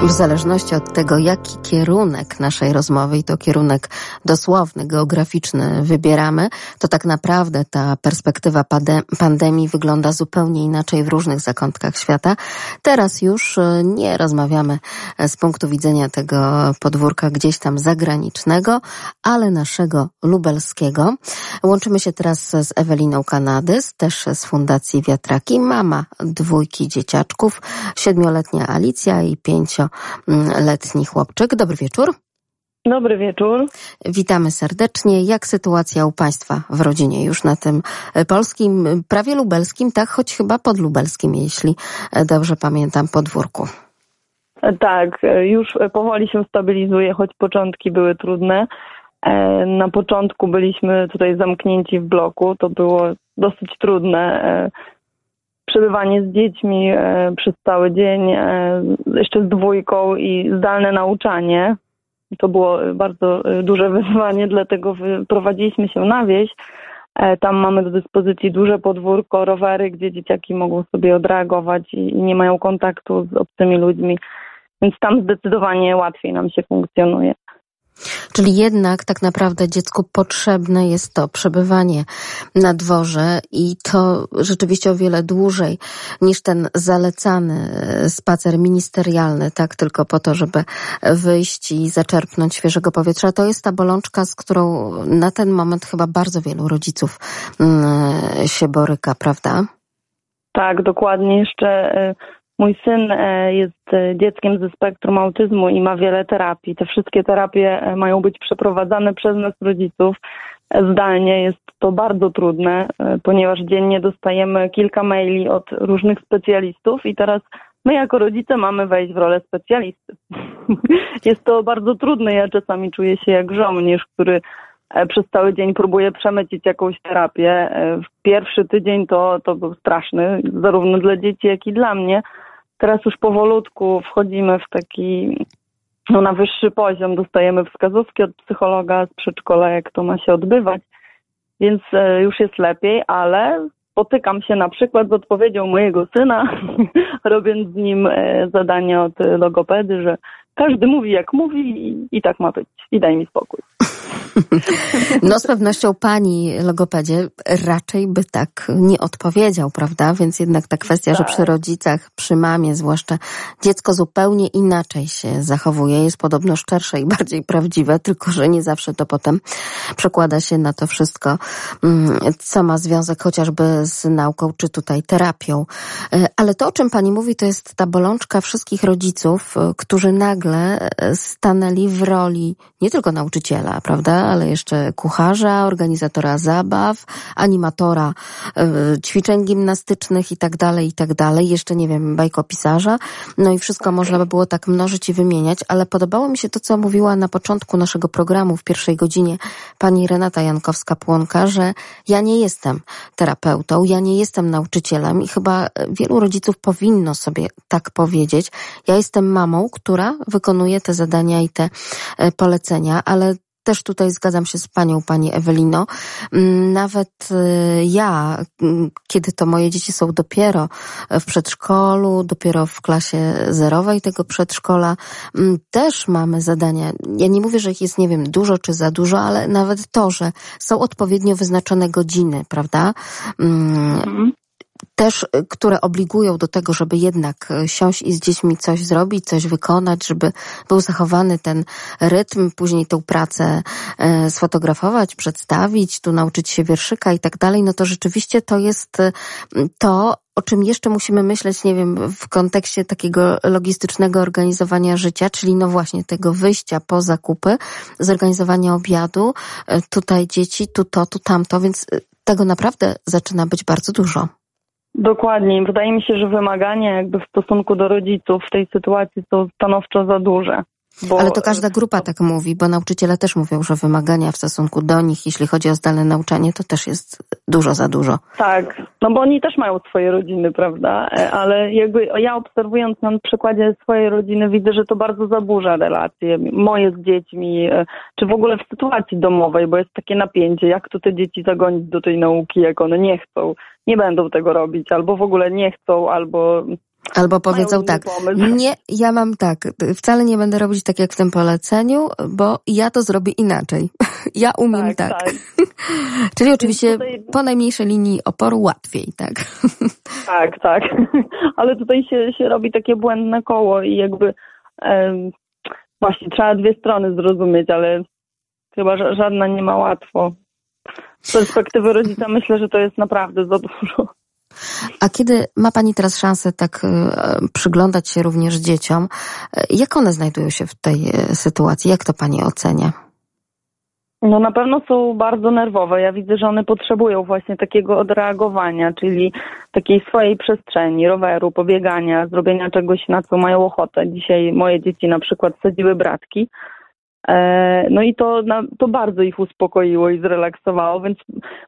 W zależności od tego, jaki kierunek naszej rozmowy, i to kierunek dosłowny, geograficzny wybieramy, to tak naprawdę ta perspektywa pandemii wygląda zupełnie inaczej w różnych zakątkach świata. Teraz już e, nie rozmawiamy e, z punktu widzenia tego podwórka gdzieś tam zagranicznego, ale naszego lubelskiego. Łączymy się teraz z Eweliną Kanadys, też z Fundacji Wiatraki, mama dwójki dzieciaczków, siedmioletnia Alicja i pięcio letni chłopczyk. Dobry wieczór. Dobry wieczór. Witamy serdecznie. Jak sytuacja u Państwa w rodzinie już na tym e, polskim, prawie lubelskim, tak, choć chyba podlubelskim, jeśli e, dobrze pamiętam, podwórku? Tak, e, już powoli się stabilizuje, choć początki były trudne. Na początku byliśmy tutaj zamknięci w bloku, to było dosyć trudne przebywanie z dziećmi e, przez cały dzień, e, jeszcze z dwójką i zdalne nauczanie. To było bardzo e, duże wyzwanie, dlatego wyprowadziliśmy się na wieś. Tam mamy do dyspozycji duże podwórko, rowery, gdzie dzieciaki mogą sobie odreagować i nie mają kontaktu z obcymi ludźmi, więc tam zdecydowanie łatwiej nam się funkcjonuje. Czyli jednak tak naprawdę dziecku potrzebne jest to przebywanie na dworze i to rzeczywiście o wiele dłużej niż ten zalecany spacer ministerialny, tak tylko po to, żeby wyjść i zaczerpnąć świeżego powietrza. To jest ta bolączka, z którą na ten moment chyba bardzo wielu rodziców mm, się boryka, prawda? Tak, dokładnie. Jeszcze y, Mój syn e, jest e, dzieckiem ze spektrum autyzmu i ma wiele terapii. Te wszystkie terapie e, mają być przeprowadzane przez nas, rodziców. Zdalnie jest to bardzo trudne, ponieważ dziennie dostajemy kilka maili od różnych specjalistów i teraz my jako rodzice mamy wejść w rolę specjalisty. jest to bardzo trudne. Ja czasami czuję się jak żołnierz, który przez cały dzień próbuje przemycić jakąś terapię. Pierwszy tydzień to, to był straszny, zarówno dla dzieci, jak i dla mnie Teraz już powolutku wchodzimy w taki, no na wyższy poziom, dostajemy wskazówki od psychologa z przedszkola, jak to ma się odbywać, więc e, już jest lepiej, ale spotykam się na przykład z odpowiedzią mojego syna, robiąc z nim e, zadanie od logopedy, że każdy mówi jak mówi i, i tak ma być i daj mi spokój. No z pewnością pani logopedzie raczej by tak nie odpowiedział, prawda? Więc jednak ta kwestia, tak. że przy rodzicach, przy mamie zwłaszcza, dziecko zupełnie inaczej się zachowuje, jest podobno szczersze i bardziej prawdziwe, tylko że nie zawsze to potem przekłada się na to wszystko, mm, co ma związek chociażby z nauką, czy tutaj terapią. E, ale to, o czym pani mówi, to jest ta bolączka wszystkich rodziców, e, którzy nagle e, stanęli w roli nie tylko nauczyciela, prawda? Ale jeszcze kucharza, organizatora zabaw, animatora y, ćwiczeń gimnastycznych i tak dalej, i tak dalej. Jeszcze nie wiem, bajkopisarza. No i wszystko można by było tak mnożyć i wymieniać, ale podobało mi się to, co mówiła na początku naszego programu w pierwszej godzinie pani Renata Jankowska-Płonka, że ja nie jestem terapeutą, ja nie jestem nauczycielem i chyba wielu rodziców powinno sobie tak powiedzieć. Ja jestem mamą, która wykonuje te zadania i te e, polecenia, ale też tutaj zgadzam się z panią, pani Ewelino. Mm, nawet y, ja, mm, kiedy to moje dzieci są dopiero w przedszkolu, dopiero w klasie zerowej tego przedszkola, mm, też mamy zadania. Ja nie mówię, że ich jest, nie wiem, dużo czy za dużo, ale nawet to, że są odpowiednio wyznaczone godziny, prawda? Mhm też, y, które obligują do tego, żeby jednak y, siąść i z dziećmi coś zrobić, coś wykonać, żeby był zachowany ten rytm, później tą pracę e, sfotografować, przedstawić, tu nauczyć się wierszyka i tak dalej, no to rzeczywiście to jest y, to, o czym jeszcze musimy myśleć, nie wiem, w kontekście takiego logistycznego organizowania życia, czyli no właśnie tego wyjścia po zakupy, zorganizowania obiadu, tutaj dzieci, tu to, tu tamto, więc tego naprawdę zaczyna być bardzo dużo. Dokładnie. Wydaje mi się, że wymagania jakby w stosunku do rodziców w tej sytuacji są stanowczo za duże. Bo... Ale to każda grupa tak mówi, bo nauczyciele też mówią, że wymagania w stosunku do nich, jeśli chodzi o zdalne nauczanie, to też jest dużo za dużo. Tak, no bo oni też mają swoje rodziny, prawda? E, ale jakby ja obserwując na przykładzie swojej rodziny widzę, że to bardzo zaburza relacje moje z dziećmi, e, czy w ogóle w sytuacji domowej, bo jest takie napięcie, jak to te dzieci zagonić do tej nauki, jak one nie chcą, nie będą tego robić, albo w ogóle nie chcą, albo Albo powiedzą tak, nie, ja mam tak, wcale nie będę robić tak jak w tym poleceniu, bo ja to zrobię inaczej. ja umiem tak. tak. tak. Czyli oczywiście tutaj... po najmniejszej linii oporu łatwiej, tak? tak, tak. Ale tutaj się, się robi takie błędne koło i jakby um, właśnie trzeba dwie strony zrozumieć, ale chyba żadna nie ma łatwo. Z perspektywy rodzica myślę, że to jest naprawdę za dużo. A kiedy ma Pani teraz szansę tak e, przyglądać się również dzieciom, e, jak one znajdują się w tej e, sytuacji? Jak to Pani ocenia? No na pewno są bardzo nerwowe. Ja widzę, że one potrzebują właśnie takiego odreagowania, czyli takiej swojej przestrzeni, roweru, pobiegania, zrobienia czegoś, na co mają ochotę. Dzisiaj moje dzieci na przykład sadziły bratki no i to, to bardzo ich uspokoiło i zrelaksowało, więc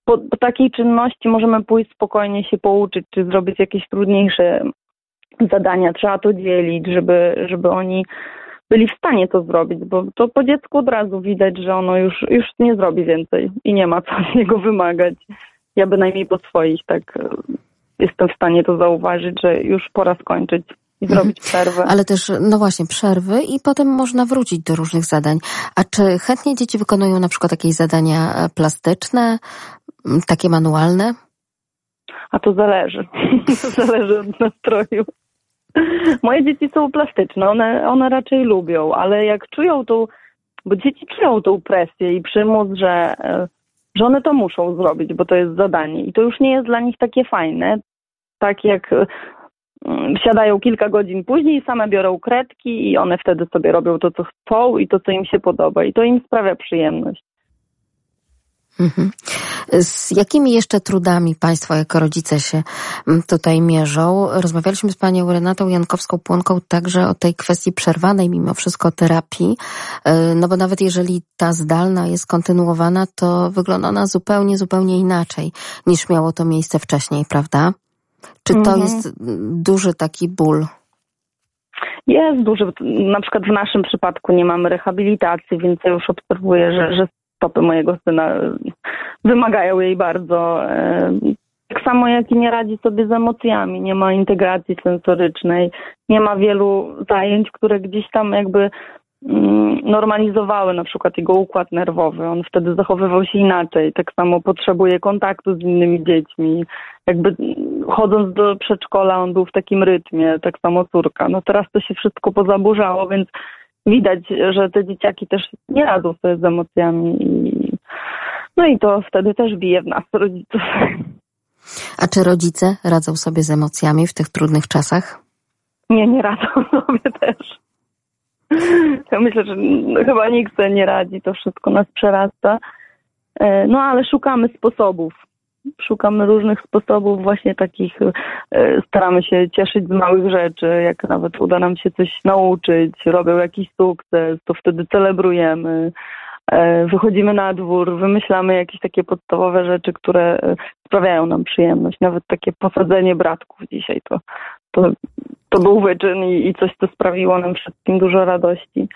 po, po, takiej czynności możemy pójść spokojnie się pouczyć, czy zrobić jakieś trudniejsze zadania. Trzeba to dzielić, żeby, żeby oni byli w stanie to zrobić, bo to po dziecku od razu widać, że ono już, już nie zrobi więcej i nie ma co z niego wymagać. Ja bynajmniej po swoich tak e, jestem w stanie to zauważyć, że już pora skończyć i zrobić przerwę. Ale też, no właśnie, przerwy i potem można wrócić do różnych zadań. A czy chętnie dzieci wykonują na przykład jakieś zadania e, plastyczne, takie manualne? A to zależy. to zależy od nastroju. Moje dzieci są plastyczne, one, one raczej lubią, ale jak czują tą, bo dzieci czują tą presję i przymus, że, e, że one to muszą zrobić, bo to jest zadanie i to już nie jest dla nich takie fajne, tak jak Mm, siadają kilka godzin później, same biorą kredki i one wtedy sobie robią to, co chcą i to, co im się podoba. I to im sprawia przyjemność. Mhm. Z jakimi jeszcze trudami Państwo jako rodzice się mm, tutaj mierzą? Rozmawialiśmy z Panią Renatą Jankowską-Płonką także o tej kwestii przerwanej mimo wszystko terapii, y, no bo nawet jeżeli ta zdalna jest kontynuowana, to wygląda ona zupełnie, zupełnie inaczej niż miało to miejsce wcześniej, prawda? Czy to mhm. jest duży taki ból? Jest duży. Na przykład w naszym przypadku nie mamy rehabilitacji, więc ja już obserwuję, że, że stopy mojego syna wymagają jej bardzo. E, tak samo jak i nie radzi sobie z emocjami, nie ma integracji sensorycznej, nie ma wielu zajęć, które gdzieś tam jakby normalizowały na przykład jego układ nerwowy. On wtedy zachowywał się inaczej. Tak samo potrzebuje kontaktu z innymi dziećmi. Jakby chodząc do przedszkola, on był w takim rytmie, tak samo córka. No teraz to się wszystko pozaburzało, więc widać, że te dzieciaki też nie radzą sobie z emocjami. I... No i to wtedy też bije w nas, rodziców. A czy rodzice radzą sobie z emocjami w tych trudnych czasach? Nie, nie radzą sobie też. Ja myślę, że chyba nikt sobie nie radzi, to wszystko nas przerasta. E, no ale szukamy sposobów. Szukamy różnych sposobów, właśnie takich, e, staramy się cieszyć z małych rzeczy, jak nawet uda nam się coś nauczyć, robią jakiś sukces, to wtedy celebrujemy. E, wychodzimy na dwór, wymyślamy jakieś takie podstawowe rzeczy, które sprawiają nam przyjemność. Nawet takie posadzenie bratków dzisiaj to, to to był wyczyn i, i coś, co sprawiło nam wszystkim dużo radości.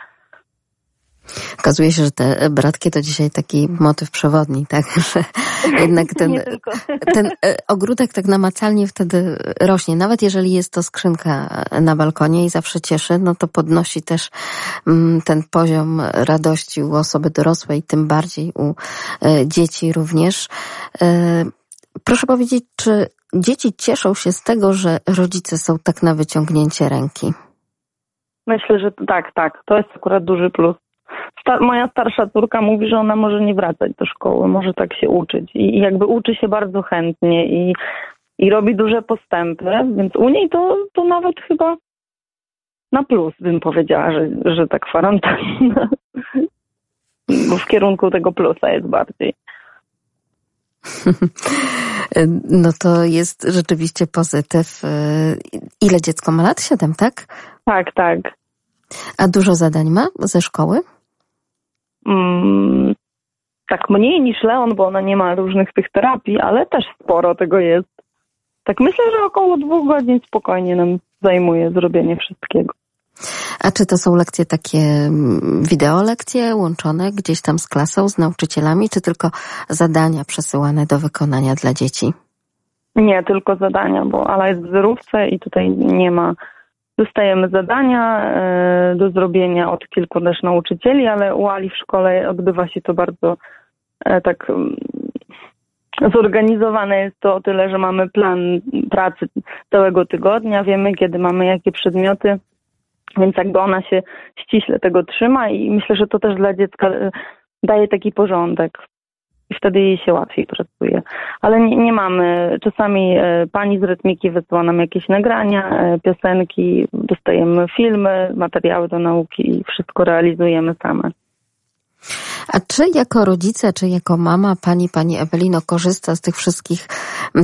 Okazuje się, że te bratki to dzisiaj taki motyw przewodni, tak? Że jednak ten, ten e, ogródek tak namacalnie wtedy rośnie. Nawet jeżeli jest to skrzynka na balkonie i zawsze cieszy, no to podnosi też mm, ten poziom radości u osoby dorosłej, tym bardziej u e, dzieci również. E, proszę powiedzieć, czy dzieci cieszą się z tego, że rodzice są tak na wyciągnięcie ręki. Myślę, że tak, tak. To jest akurat duży plus. Sta moja starsza córka mówi, że ona może nie wracać do szkoły, może tak się uczyć. I jakby uczy się bardzo chętnie i, i robi duże postępy, więc u niej to, to nawet chyba na plus bym powiedziała, że, że ta kwarantanna w kierunku tego plusa jest bardziej. No to jest rzeczywiście pozytyw. Ile dziecko ma lat? Siedem, tak? Tak, tak. A dużo zadań ma ze szkoły? Mm, tak mniej niż Leon, bo ona nie ma różnych tych terapii, ale też sporo tego jest. Tak myślę, że około dwóch godzin spokojnie nam zajmuje zrobienie wszystkiego. A czy to są lekcje takie mm, wideo lekcje łączone gdzieś tam z klasą, z nauczycielami, czy tylko zadania przesyłane do wykonania dla dzieci? Nie, tylko zadania, bo Ala jest w zerówce i tutaj nie ma. Dostajemy zadania e, do zrobienia od kilku też nauczycieli, ale u Ali w szkole odbywa się to bardzo e, tak mm, zorganizowane jest to o tyle, że mamy plan pracy całego tygodnia, wiemy kiedy mamy jakie przedmioty więc jakby ona się ściśle tego trzyma i myślę, że to też dla dziecka e, daje taki porządek. I wtedy jej się łatwiej pracuje. Ale nie, nie mamy. Czasami e, pani z rytmiki wysyła nam jakieś nagrania, e, piosenki, dostajemy filmy, materiały do nauki i wszystko realizujemy same. A czy jako rodzice, czy jako mama pani, pani Ewelino korzysta z tych wszystkich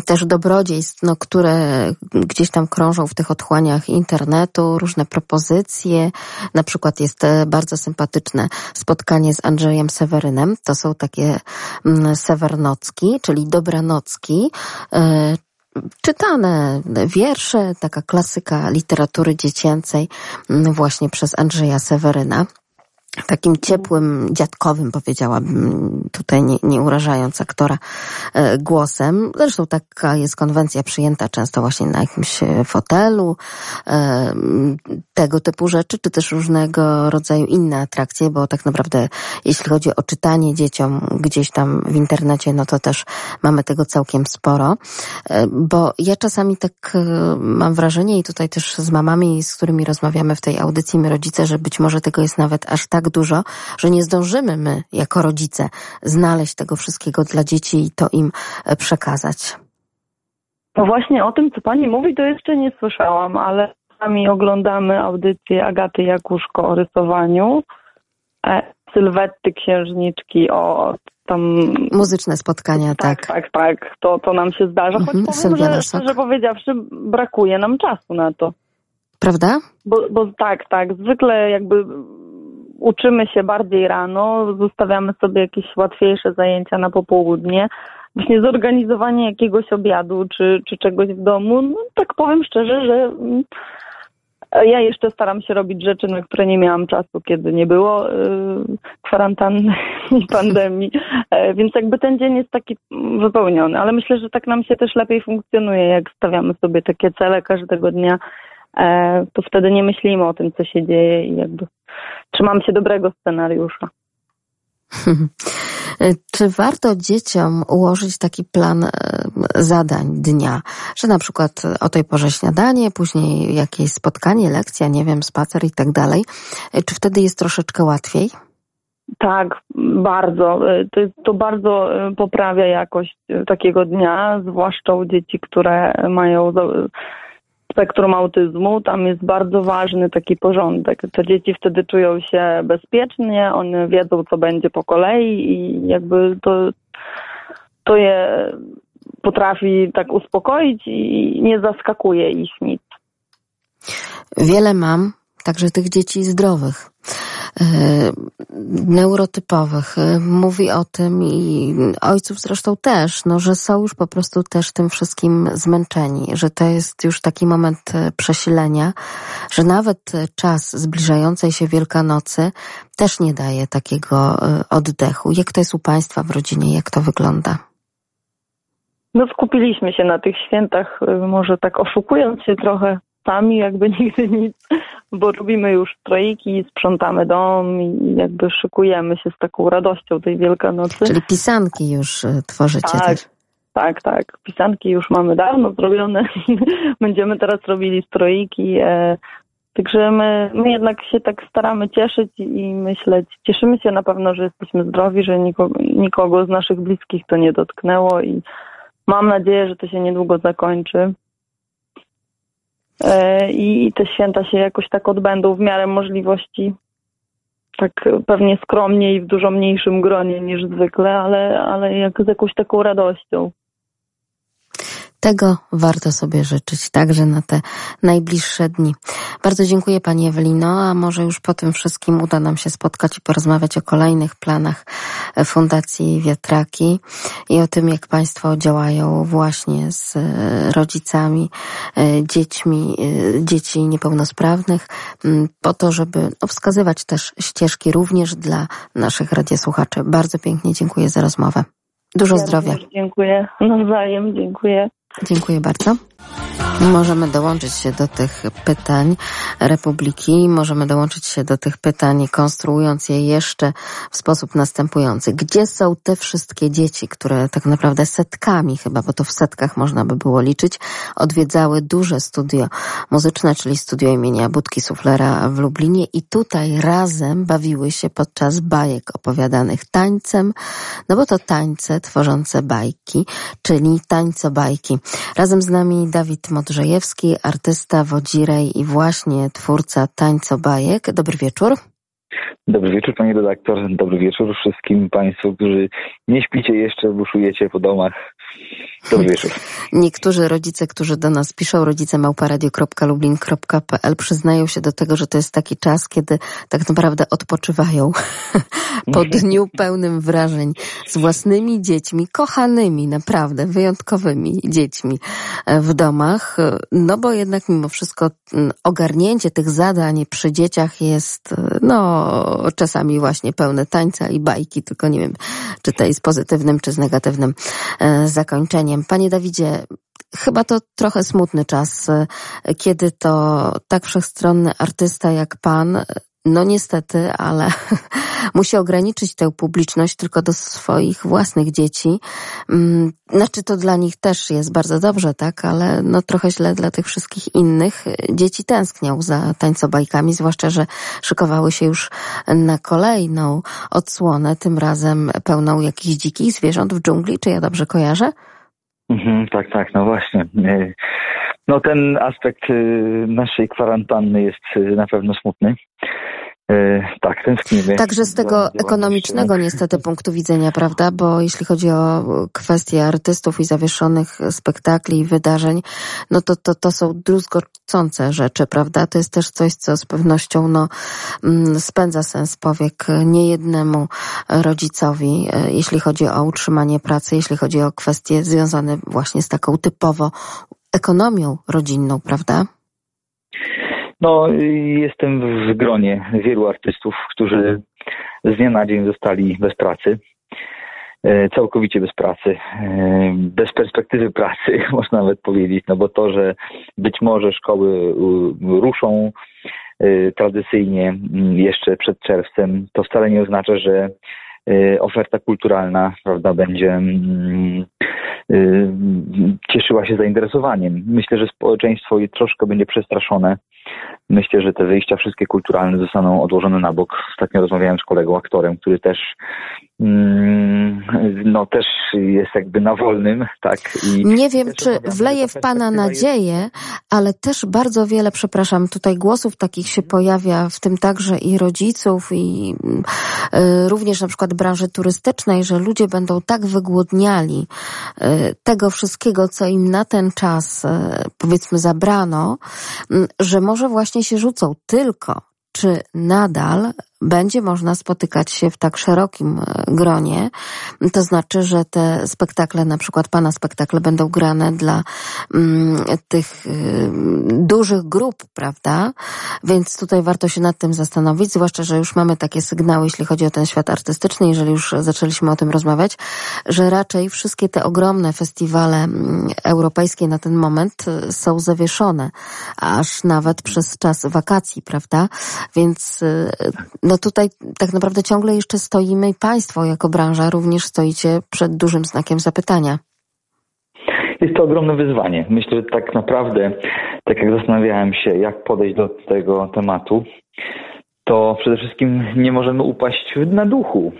też dobrodziejstw, no, które gdzieś tam krążą w tych otchłaniach internetu, różne propozycje. Na przykład jest e, bardzo sympatyczne spotkanie z Andrzejem Sewerynem. To są takie sewernocki, czyli dobranocki e, czytane wiersze, taka klasyka literatury dziecięcej właśnie przez Andrzeja Seweryna takim ciepłym, dziadkowym powiedziałabym, tutaj nie, nie urażając aktora e, głosem. Zresztą taka jest konwencja przyjęta często właśnie na jakimś e, fotelu, e, tego typu rzeczy, czy też różnego rodzaju inne atrakcje, bo tak naprawdę jeśli chodzi o czytanie dzieciom gdzieś tam w internecie, no to też mamy tego całkiem sporo, bo ja czasami tak mam wrażenie i tutaj też z mamami, z którymi rozmawiamy w tej audycji, my rodzice, że być może tego jest nawet aż tak tak dużo, że nie zdążymy my, jako rodzice, znaleźć tego wszystkiego dla dzieci i to im e, przekazać. No właśnie o tym, co pani mówi, to jeszcze nie słyszałam, ale sami oglądamy audycję Agaty Jakuszko o rysowaniu, e, sylwetty księżniczki, o tam... Muzyczne spotkania, tak. Tak, tak, tak. To, to nam się zdarza, choć mhm, powiem, że szczerze powiedziawszy, brakuje nam czasu na to. Prawda? Bo, bo tak, tak. Zwykle jakby uczymy się bardziej rano, zostawiamy sobie jakieś łatwiejsze zajęcia na popołudnie. Właśnie zorganizowanie jakiegoś obiadu czy, czy czegoś w domu, no, tak powiem szczerze, że mm, ja jeszcze staram się robić rzeczy, na które nie miałam czasu, kiedy nie było yy, kwarantanny i pandemii, e, więc jakby ten dzień jest taki wypełniony, ale myślę, że tak nam się też lepiej funkcjonuje, jak stawiamy sobie takie cele każdego dnia, e, to wtedy nie myślimy o tym, co się dzieje i jakby trzymam się dobrego scenariusza. Czy warto dzieciom ułożyć taki plan e, zadań dnia, że na przykład o tej porze śniadanie, później jakieś spotkanie, lekcja, nie wiem, spacer i tak dalej? E, czy wtedy jest troszeczkę łatwiej? Tak, bardzo. E, to, to bardzo poprawia jakość takiego dnia, zwłaszcza u dzieci, które mają spektrum autyzmu, tam jest bardzo ważny taki porządek. Te dzieci wtedy czują się bezpiecznie, one wiedzą, co będzie po kolei i jakby to, to je potrafi tak uspokoić i nie zaskakuje ich nic. Wiele mam, także tych dzieci zdrowych. E, neurotypowych. E, mówi o tym i ojców zresztą też, no, że są już po prostu też tym wszystkim zmęczeni, że to jest już taki moment e, przesilenia, że nawet czas zbliżającej się Wielkanocy też nie daje takiego oddechu. Jak to jest u Państwa w rodzinie? Jak to wygląda? No skupiliśmy się na tych świętach, może tak oszukując się trochę sami, jakby nigdy nic, bo robimy już stroiki, sprzątamy dom i jakby szykujemy się z taką radością tej Wielkanocy. Czyli pisanki już e, tworzycie tak, też. Tak, tak. Pisanki już mamy dawno zrobione. Będziemy teraz robili stroiki. E, Także my, my jednak się tak staramy cieszyć i myśleć, cieszymy się na pewno, że jesteśmy zdrowi, że nikogo, nikogo z naszych bliskich to nie dotknęło i mam nadzieję, że to się niedługo zakończy. E, i te święta się jakoś tak odbędą w miarę możliwości tak pewnie skromnie i w dużo mniejszym gronie niż zwykle, ale, ale jak z jakąś taką radością. Tego warto sobie życzyć, także na te najbliższe dni. Bardzo dziękuję Pani Ewelino, a może już po tym wszystkim uda nam się spotkać i porozmawiać o kolejnych planach Fundacji Wiatraki i o tym, jak Państwo działają właśnie z rodzicami, dziećmi, dzieci niepełnosprawnych, po to, żeby wskazywać też ścieżki również dla naszych radiosłuchaczy. Bardzo pięknie dziękuję za rozmowę. Dużo ja zdrowia. Dziękuję. Nawzajem, dziękuję. Dziękuję bardzo. Możemy dołączyć się do tych pytań Republiki, możemy dołączyć się do tych pytań, konstruując je jeszcze w sposób następujący. Gdzie są te wszystkie dzieci, które tak naprawdę setkami chyba, bo to w setkach można by było liczyć, odwiedzały duże studio muzyczne, czyli studio imienia Budki Suflera w Lublinie i tutaj razem bawiły się podczas bajek opowiadanych tańcem, no bo to tańce tworzące bajki, czyli tańcobajki. Razem z nami Dawid Modrzejewski, artysta, wodzirej i właśnie twórca tańcobajek. Dobry wieczór. Dobry wieczór Pani redaktor, dobry wieczór wszystkim Państwu, którzy nie śpicie jeszcze, buszujecie po domach. Dobry wieczór. Niektórzy rodzice, którzy do nas piszą, rodzice małparadio.lublin.pl przyznają się do tego, że to jest taki czas, kiedy tak naprawdę odpoczywają po dniu pełnym wrażeń z własnymi dziećmi, kochanymi, naprawdę wyjątkowymi dziećmi w domach. No bo jednak mimo wszystko ogarnięcie tych zadań przy dzieciach jest no czasami właśnie pełne tańca i bajki, tylko nie wiem, czy to jest pozytywnym, czy z negatywnym zakończeniem. Panie Dawidzie, chyba to trochę smutny czas, kiedy to tak wszechstronny artysta jak pan no niestety, ale musi ograniczyć tę publiczność tylko do swoich własnych dzieci. Mm, znaczy to dla nich też jest bardzo dobrze, tak, ale no trochę źle dla tych wszystkich innych. Dzieci tęsknią za tańcobajkami, zwłaszcza, że szykowały się już na kolejną odsłonę, tym razem pełną jakichś dzikich zwierząt w dżungli, czy ja dobrze kojarzę? Mhm, tak, tak, no właśnie. No ten aspekt y, naszej kwarantanny jest y, na pewno smutny. Y, tak, tęsknimy. Także z tego ekonomicznego niestety punktu widzenia, prawda? Bo jeśli chodzi o kwestie artystów i zawieszonych spektakli i wydarzeń, no to, to, to są druzgocące rzeczy, prawda? To jest też coś, co z pewnością no, mm, spędza sens powiek niejednemu rodzicowi, jeśli chodzi o utrzymanie pracy, jeśli chodzi o kwestie związane właśnie z taką typowo ekonomią rodzinną, prawda? No, jestem w gronie wielu artystów, którzy z dnia na dzień zostali bez pracy. E, całkowicie bez pracy, e, bez perspektywy pracy, można nawet powiedzieć, no bo to, że być może szkoły ruszą e, tradycyjnie jeszcze przed czerwcem, to wcale nie oznacza, że oferta kulturalna, prawda, będzie cieszyła się zainteresowaniem. Myślę, że społeczeństwo troszkę będzie przestraszone Myślę, że te wyjścia wszystkie kulturalne zostaną odłożone na bok. Ostatnio rozmawiałem z kolegą aktorem, który też mm, no też jest jakby na wolnym, tak. I nie wiem, czy wleje w Pana nadzieję, jest... ale też bardzo wiele, przepraszam, tutaj głosów takich się pojawia, w tym także i rodziców i y, również na przykład branży turystycznej, że ludzie będą tak wygłodniali y, tego wszystkiego, co im na ten czas y, powiedzmy zabrano, że może właśnie się rzucą tylko czy nadal będzie można spotykać się w tak szerokim e, gronie. To znaczy, że te spektakle, na przykład Pana spektakle będą grane dla mm, tych y, dużych grup, prawda? Więc tutaj warto się nad tym zastanowić, zwłaszcza, że już mamy takie sygnały, jeśli chodzi o ten świat artystyczny, jeżeli już zaczęliśmy o tym rozmawiać, że raczej wszystkie te ogromne festiwale mm, europejskie na ten moment y, są zawieszone, aż nawet przez czas wakacji, prawda? Więc y, no tutaj tak naprawdę ciągle jeszcze stoimy i Państwo jako branża również stoicie przed dużym znakiem zapytania. Jest to ogromne wyzwanie. Myślę, że tak naprawdę, tak jak zastanawiałem się, jak podejść do tego tematu, to przede wszystkim nie możemy upaść na duchu,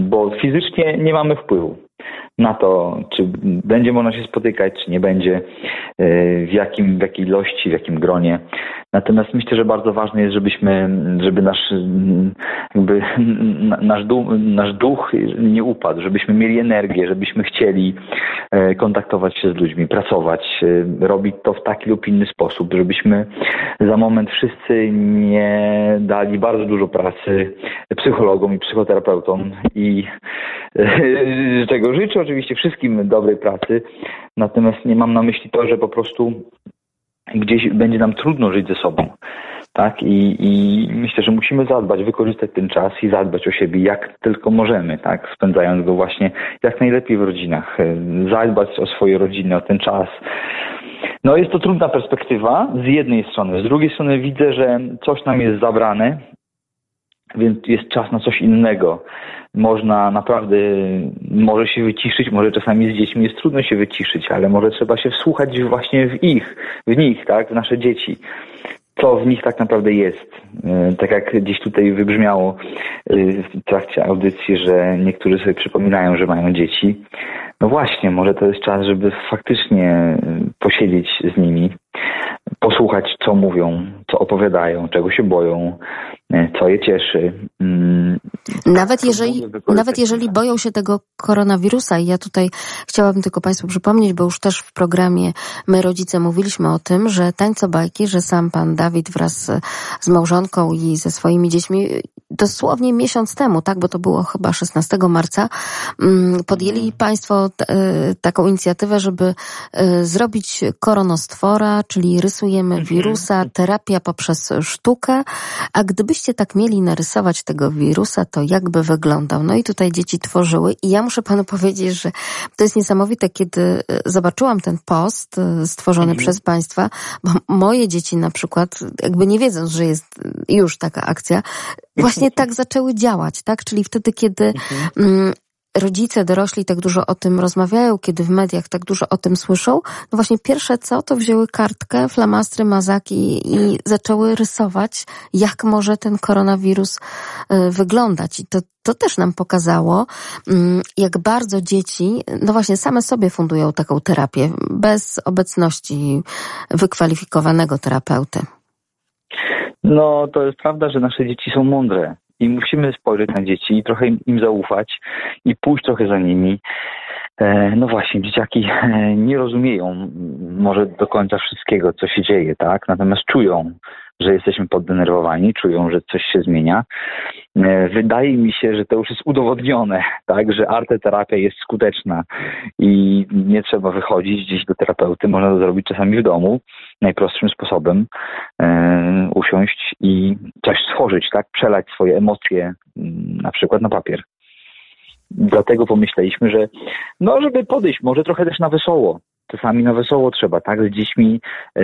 bo fizycznie nie mamy wpływu. Na to, czy będzie można się spotykać, czy nie będzie, w, jakim, w jakiej ilości, w jakim gronie. Natomiast myślę, że bardzo ważne jest, żebyśmy, żeby nasz, jakby, nasz, duch, nasz duch nie upadł, żebyśmy mieli energię, żebyśmy chcieli kontaktować się z ludźmi, pracować, robić to w taki lub inny sposób, żebyśmy za moment wszyscy nie dali bardzo dużo pracy psychologom i psychoterapeutom i czego życzę oczywiście wszystkim dobrej pracy, natomiast nie mam na myśli to, że po prostu gdzieś będzie nam trudno żyć ze sobą. Tak? I, I myślę, że musimy zadbać, wykorzystać ten czas i zadbać o siebie jak tylko możemy, tak? spędzając go właśnie jak najlepiej w rodzinach. Zadbać o swoje rodziny, o ten czas. No jest to trudna perspektywa z jednej strony. Z drugiej strony widzę, że coś nam jest zabrane, więc jest czas na coś innego. Można naprawdę, może się wyciszyć, może czasami z dziećmi jest trudno się wyciszyć, ale może trzeba się wsłuchać właśnie w ich, w nich, tak, w nasze dzieci. Co w nich tak naprawdę jest. E, tak jak gdzieś tutaj wybrzmiało e, w trakcie audycji, że niektórzy sobie przypominają, że mają dzieci. No właśnie, może to jest czas, żeby faktycznie e, posiedzieć z nimi, posłuchać, co mówią, co opowiadają, czego się boją, e, co je cieszy. Mm, nawet jeżeli, nawet jeżeli boją się tego koronawirusa, i ja tutaj chciałabym tylko Państwu przypomnieć, bo już też w programie My Rodzice mówiliśmy o tym, że tańco bajki, że sam pan Dawid wraz z małżonką i ze swoimi dziećmi dosłownie miesiąc temu, tak, bo to było chyba 16 marca, mm, podjęli. Państwo e, taką inicjatywę, żeby e, zrobić koronostwora, czyli rysujemy mhm. wirusa, terapia poprzez sztukę, a gdybyście tak mieli narysować tego wirusa, to jakby wyglądał? No i tutaj dzieci tworzyły i ja muszę Panu powiedzieć, że to jest niesamowite, kiedy e, zobaczyłam ten post stworzony mhm. przez Państwa, bo moje dzieci na przykład, jakby nie wiedząc, że jest już taka akcja, właśnie tak zaczęły działać, tak? Czyli wtedy, kiedy mhm. mm, rodzice, dorośli tak dużo o tym rozmawiają, kiedy w mediach tak dużo o tym słyszą, no właśnie pierwsze co, to wzięły kartkę, flamastry, mazaki i zaczęły rysować, jak może ten koronawirus y, wyglądać. I to, to też nam pokazało, mm, jak bardzo dzieci, no właśnie same sobie fundują taką terapię, bez obecności wykwalifikowanego terapeuty. No, to jest prawda, że nasze dzieci są mądre i musimy spojrzeć na dzieci i trochę im, zaufać i pójść trochę za nimi. E, no właśnie, dzieciaki e, nie rozumieją może do końca wszystkiego, co się dzieje, tak? Natomiast czują, że jesteśmy poddenerwowani, czują, że coś się zmienia. E, wydaje mi się, że to już jest udowodnione, tak, że arteterapia jest skuteczna i nie trzeba wychodzić gdzieś do terapeuty, można to zrobić czasami w domu, najprostszym sposobem, e, usiąść i coś stworzyć, tak, przelać swoje emocje mm, na przykład na papier. Dlatego pomyśleliśmy, że no, żeby podejść może trochę też na wesoło, czasami na wesoło trzeba, tak? Z dziećmi e,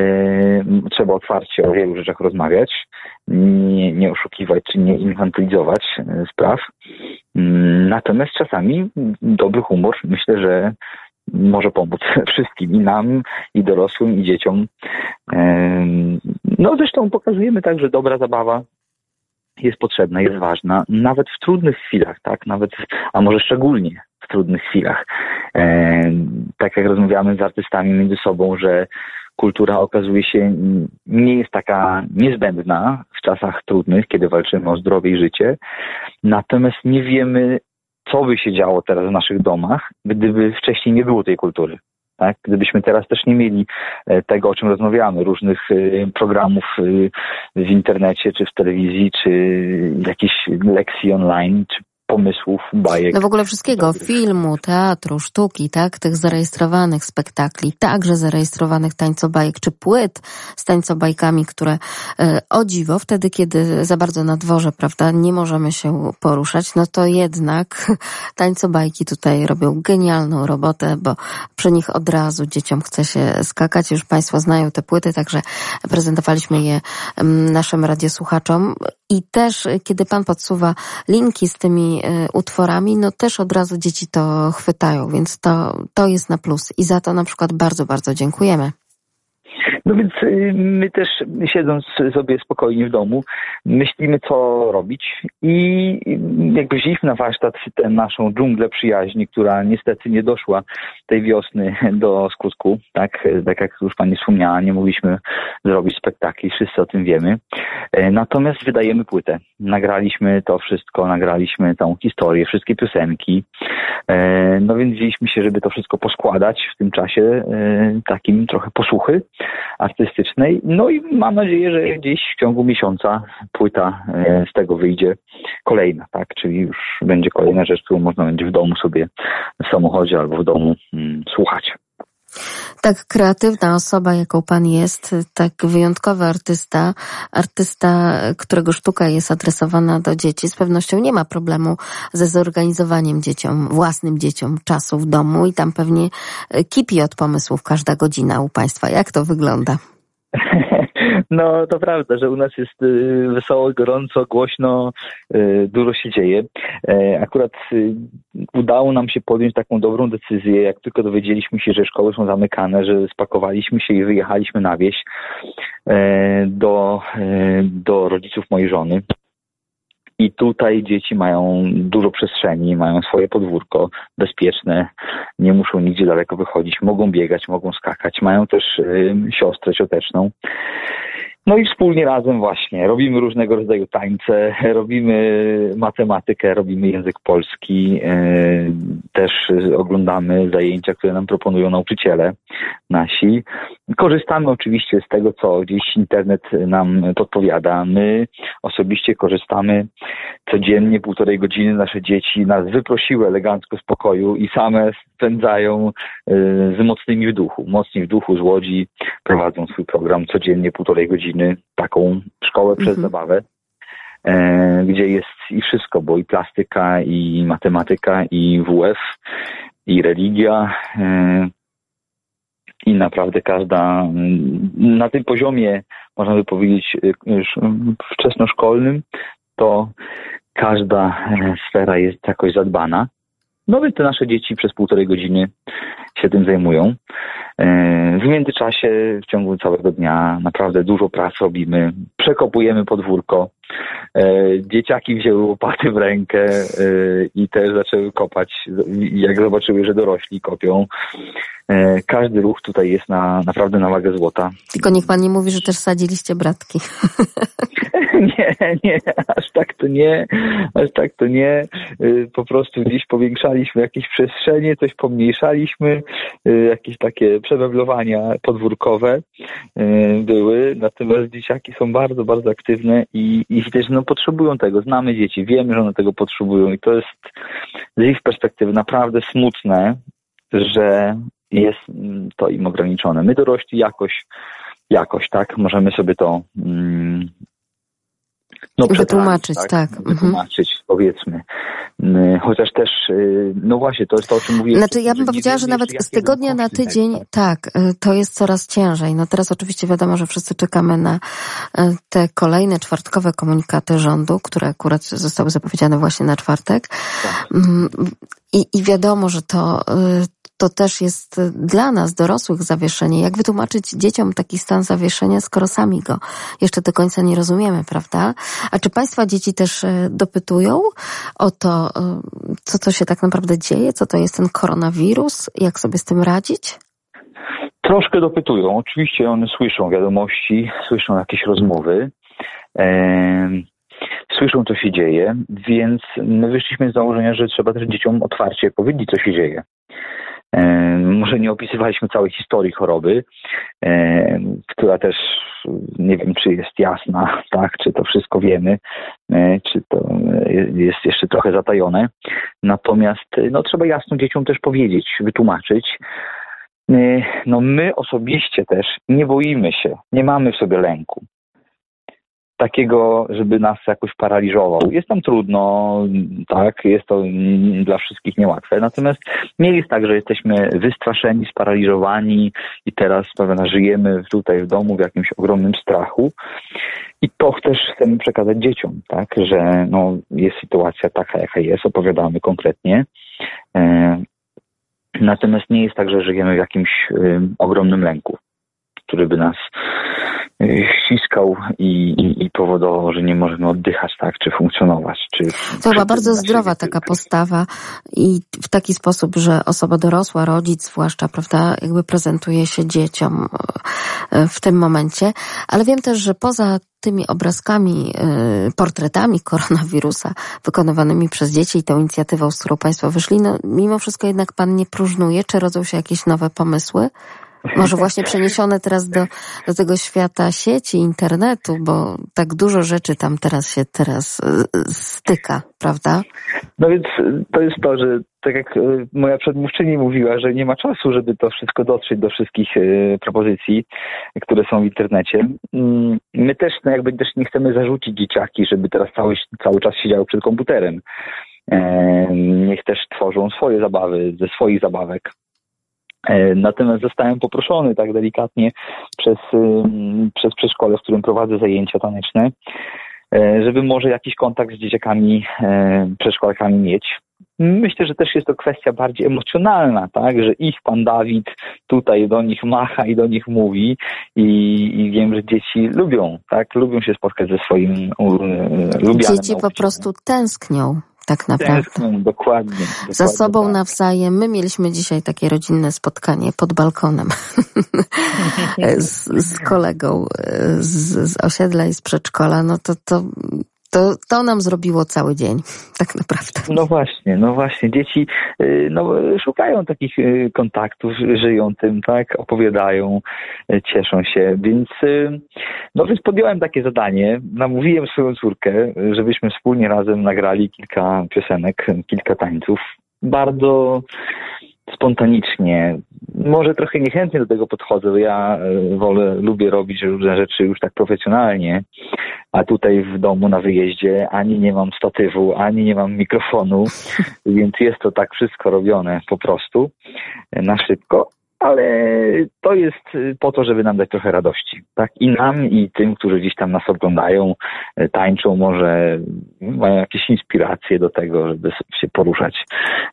trzeba otwarcie o wielu rzeczach rozmawiać, nie, nie oszukiwać czy nie infantylizować e, spraw. Mm, natomiast czasami dobry humor myślę, że może pomóc wszystkim, i nam, i dorosłym, i dzieciom. E, no zresztą pokazujemy tak, że dobra zabawa jest potrzebna, jest ważna, nawet w trudnych chwilach, tak? Nawet, a może szczególnie w trudnych chwilach. E, tak jak rozmawiamy z artystami między sobą, że kultura okazuje się nie jest taka niezbędna w czasach trudnych, kiedy walczymy o zdrowie i życie. Natomiast nie wiemy, co by się działo teraz w naszych domach, gdyby wcześniej nie było tej kultury. Tak? Gdybyśmy teraz też nie mieli e, tego, o czym rozmawiamy, różnych e, programów w internecie, czy w telewizji, czy jakichś lekcji online, czy pomysłów, bajek. No w ogóle wszystkiego, filmu, teatru, sztuki, tak, tych zarejestrowanych spektakli, także zarejestrowanych tańcobajek, czy płyt z tańcobajkami, które e, o dziwo, wtedy kiedy za bardzo na dworze, prawda, nie możemy się poruszać, no to jednak tańcobajki tutaj robią genialną robotę, bo przy nich od razu dzieciom chce się skakać. Już Państwo znają te płyty, także prezentowaliśmy je naszym radiosłuchaczom. I też, kiedy Pan podsuwa linki z tymi Y, utworami, no też od razu dzieci to chwytają, więc to, to jest na plus. I za to na przykład bardzo, bardzo dziękujemy. No więc y, my też siedząc sobie spokojnie w domu, myślimy co robić i jakby wzięliśmy na warsztat tę naszą dżunglę przyjaźni, która niestety nie doszła tej wiosny do skutku, tak, tak jak już Pani wspomniała, nie mogliśmy zrobić spektakli, wszyscy o tym wiemy. E, natomiast wydajemy płytę. Nagraliśmy to wszystko, nagraliśmy tą historię, wszystkie piosenki. E, no więc wzięliśmy się, żeby to wszystko poskładać w tym czasie e, takim trochę posłuchy artystycznej. No i mam nadzieję, że gdzieś w ciągu miesiąca płyta z tego wyjdzie kolejna, tak? Czyli już będzie kolejna rzecz, którą można będzie w domu sobie w samochodzie albo w domu mm, słuchać. Tak kreatywna osoba, jaką pan jest, tak wyjątkowy artysta, artysta, którego sztuka jest adresowana do dzieci, z pewnością nie ma problemu ze zorganizowaniem dzieciom, własnym dzieciom czasu w domu i tam pewnie kipi od pomysłów każda godzina u państwa. Jak to wygląda? No to prawda, że u nas jest y, wesoło, gorąco, głośno, y, dużo się dzieje. E, akurat y, udało nam się podjąć taką dobrą decyzję, jak tylko dowiedzieliśmy się, że szkoły są zamykane, że spakowaliśmy się i wyjechaliśmy na wieś e, do, e, do rodziców mojej żony. I tutaj dzieci mają dużo przestrzeni, mają swoje podwórko bezpieczne, nie muszą nigdzie daleko wychodzić, mogą biegać, mogą skakać, mają też y, siostrę cioteczną. No i wspólnie razem właśnie robimy różnego rodzaju tańce, robimy matematykę, robimy język polski, e, też oglądamy zajęcia, które nam proponują nauczyciele nasi. Korzystamy oczywiście z tego, co gdzieś internet nam podpowiada. My osobiście korzystamy codziennie półtorej godziny. Nasze dzieci nas wyprosiły elegancko z pokoju i same spędzają e, z mocnymi w duchu. Mocni w duchu z Łodzi prowadzą swój program codziennie półtorej godziny, taką szkołę przez mhm. zabawę. E, gdzie jest i wszystko, bo i plastyka, i matematyka, i WF, i religia, e, i naprawdę każda na tym poziomie, można by powiedzieć, już wczesnoszkolnym, to każda sfera jest jakoś zadbana. No więc te nasze dzieci przez półtorej godziny się tym zajmują. E, w międzyczasie, w ciągu całego dnia, naprawdę dużo pracy robimy. Przekopujemy podwórko. E, dzieciaki wzięły łopaty w rękę e, i też zaczęły kopać. Jak zobaczyły, że dorośli kopią. Każdy ruch tutaj jest na, naprawdę na wagę złota. Tylko niech pan nie mówi, że też sadziliście bratki. nie, nie, aż tak to nie, aż tak to nie. Po prostu gdzieś powiększaliśmy jakieś przestrzenie, coś pomniejszaliśmy, jakieś takie przemeblowania podwórkowe y, były, natomiast dzieciaki są bardzo, bardzo aktywne i, i widać, że no, potrzebują tego. Znamy dzieci, wiemy, że one tego potrzebują i to jest z ich perspektywy naprawdę smutne, że jest to im ograniczone. My dorośli jakoś, jakoś, tak, możemy sobie to mm, no, wytłumaczyć, tak. tak. Mhm. Wytłumaczyć, mhm. powiedzmy. Mm, chociaż też, y, no właśnie, to jest to, o czym mówię. Znaczy, ja bym powiedziała, że nawet z tygodnia na tydzień, tak, y, to jest coraz ciężej. No teraz oczywiście wiadomo, że wszyscy czekamy na y, te kolejne czwartkowe komunikaty rządu, które akurat zostały zapowiedziane właśnie na czwartek. Tak. Mm, I, I wiadomo, że to, to też jest dla nas, dorosłych, zawieszenie. Jak wytłumaczyć dzieciom taki stan zawieszenia, skoro sami go jeszcze do końca nie rozumiemy, prawda? A czy Państwa dzieci też e, dopytują o to, e, co to się tak naprawdę dzieje, co to jest ten koronawirus, jak sobie z tym radzić? Troszkę dopytują. Oczywiście one słyszą wiadomości, słyszą jakieś rozmowy. słyszą, co się dzieje, więc my wyszliśmy z założenia, że trzeba też dzieciom otwarcie powiedzieć, co się dzieje. Może nie opisywaliśmy całej historii choroby, która też nie wiem, czy jest jasna, tak, czy to wszystko wiemy, e, czy to jest jeszcze trochę zatajone. Natomiast no, trzeba jasno dzieciom też powiedzieć, wytłumaczyć. E, no my osobiście też nie boimy się, nie mamy w sobie lęku takiego, żeby nas jakoś paraliżował. Jest tam trudno, tak, jest to dla wszystkich niełatwe. Natomiast nie jest tak, że jesteśmy wystraszeni, sparaliżowani i teraz prawda, żyjemy tutaj w domu w jakimś ogromnym strachu. I to też chcemy przekazać dzieciom, tak, że no, jest sytuacja taka, jaka jest, opowiadamy konkretnie. E, natomiast nie jest tak, że żyjemy w jakimś ogromnym lęku. który by nas ściskał i, i, i powodował, że nie możemy oddychać, tak, czy funkcjonować. Czy to chyba bardzo zdrowa taka postawa i w taki sposób, że osoba dorosła, rodzic zwłaszcza, prawda, jakby prezentuje się dzieciom e, w tym momencie. Ale wiem też, że poza tymi obrazkami, y, portretami koronawirusa wykonywanymi przez dzieci i tą inicjatywą, z którą Państwo wyszli, no mimo wszystko jednak Pan nie próżnuje? Czy rodzą się jakieś nowe pomysły? Może właśnie przeniesione teraz do, do tego świata sieci, internetu, bo tak dużo rzeczy tam teraz się teraz y, styka, prawda? No więc to jest to, że tak jak y, moja przedmówczyni mówiła, że nie ma czasu, żeby to wszystko dotrzeć do wszystkich y, propozycji, które są w internecie. Mm, my też no jakby też nie chcemy zarzucić dzieciaki, żeby teraz cały, cały czas siedziały przed komputerem. Niech też tworzą swoje zabawy ze swoich zabawek. E, natomiast zostałem poproszony tak delikatnie przez, przez przedszkole, w którym prowadzę zajęcia taneczne, e, żeby może jakiś kontakt z dzieciakami, e, przedszkolakami mieć. Myślę, że też jest to kwestia bardziej emocjonalna, tak, że ich pan Dawid tutaj do nich macha i do nich mówi i, i wiem, że dzieci lubią, tak, lubią się spotkać ze swoim lubianym. Dzieci po prostu tęsknią tak naprawdę. dokładnie, dokładnie. Za sobą tak. nawzajem. My mieliśmy dzisiaj takie rodzinne spotkanie pod balkonem z, z kolegą z, z osiedla i z przedszkola. No to, to to, to nam zrobiło cały dzień, tak naprawdę. No właśnie, no właśnie. Dzieci y, no, szukają takich y, kontaktów, żyją tym, tak, opowiadają, y, cieszą się, więc no więc podjąłem takie zadanie, namówiłem swoją córkę, żebyśmy wspólnie razem nagrali kilka piosenek, kilka tańców. Bardzo spontanicznie. Może trochę niechętnie do tego podchodzę, bo ja e, wolę, lubię robić różne rzeczy już tak profesjonalnie, a tutaj w domu na wyjeździe ani nie mam statywu, ani nie mam mikrofonu, więc jest to tak wszystko robione po prostu e, na szybko, ale to jest y, po to, żeby nam dać trochę radości. Tak? I nam, i tym, którzy gdzieś tam nas oglądają, y, tańczą, może mają jakieś inspiracje do tego, żeby się poruszać,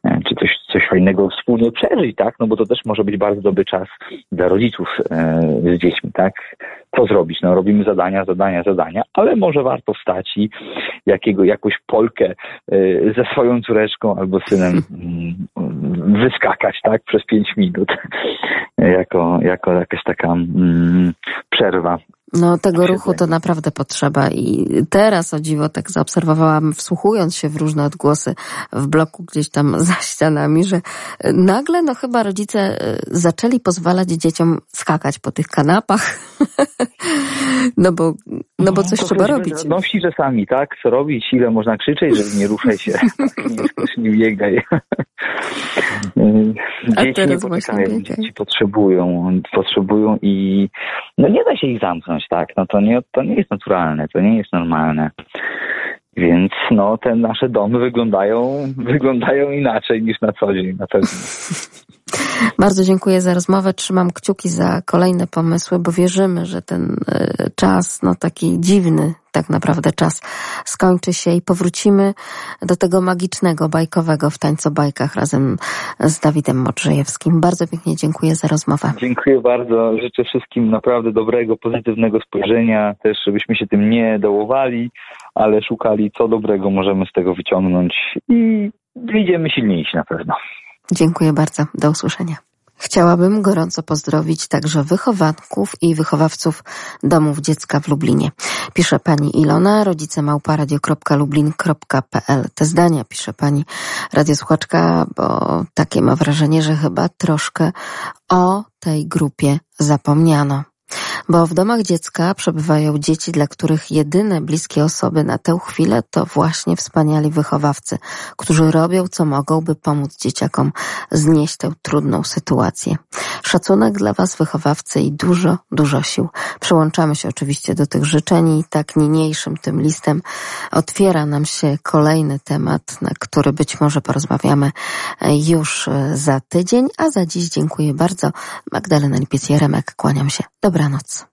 y, czy coś, coś fajnego wspólnie przeżyć, tak? No bo to też może być bardzo dobry czas dla rodziców z dziećmi, tak? Co zrobić? No robimy zadania, zadania, zadania, ale może warto wstać i jakiego, jakąś polkę ze swoją córeczką albo synem mm, wyskakać, tak? Przez pięć minut. Jako, jako jakaś taka mm, przerwa. No tego ruchu to naprawdę potrzeba i teraz o dziwo tak zaobserwowałam, wsłuchując się w różne odgłosy w bloku gdzieś tam za ścianami, że nagle no chyba rodzice e, zaczęli pozwalać dzieciom skakać po tych kanapach, no bo, no bo coś no, trzeba robić. Nosi czasami, tak? Co robić, ile można krzyczeć, że nie ruszaj się, nie, nie biegaj. Dzieci nie potykają, dzieci potrzebują, potrzebują i no nie da się ich zamknąć, tak, no to nie, to nie jest naturalne, to nie jest normalne. Więc no, te nasze domy wyglądają, wyglądają inaczej niż na co dzień na pewno. Bardzo dziękuję za rozmowę. Trzymam kciuki za kolejne pomysły, bo wierzymy, że ten e, czas, no taki dziwny tak naprawdę czas skończy się i powrócimy do tego magicznego, bajkowego w tańcobajkach razem z Dawidem Modrzejewskim. Bardzo pięknie dziękuję za rozmowę. Dziękuję bardzo. Życzę wszystkim naprawdę dobrego, pozytywnego spojrzenia. Też, żebyśmy się tym nie dołowali, ale szukali, co dobrego możemy z tego wyciągnąć i wyjdziemy silniejsi na pewno. Dziękuję bardzo. Do usłyszenia. Chciałabym gorąco pozdrowić także wychowanków i wychowawców domów dziecka w Lublinie. Pisze pani Ilona, rodzice małparadio.lublin.pl. Te zdania pisze pani radiosłuchaczka, bo takie ma wrażenie, że chyba troszkę o tej grupie zapomniano bo w domach dziecka przebywają dzieci, dla których jedyne bliskie osoby na tę chwilę to właśnie wspaniali wychowawcy, którzy robią co mogą, by pomóc dzieciakom znieść tę trudną sytuację. Szacunek dla Was, wychowawcy i dużo, dużo sił. Przyłączamy się oczywiście do tych życzeń i tak niniejszym tym listem otwiera nam się kolejny temat, na który być może porozmawiamy już za tydzień, a za dziś dziękuję bardzo. Magdalena Lipiec-Jeremek, kłaniam się. Dobranoc. гранат.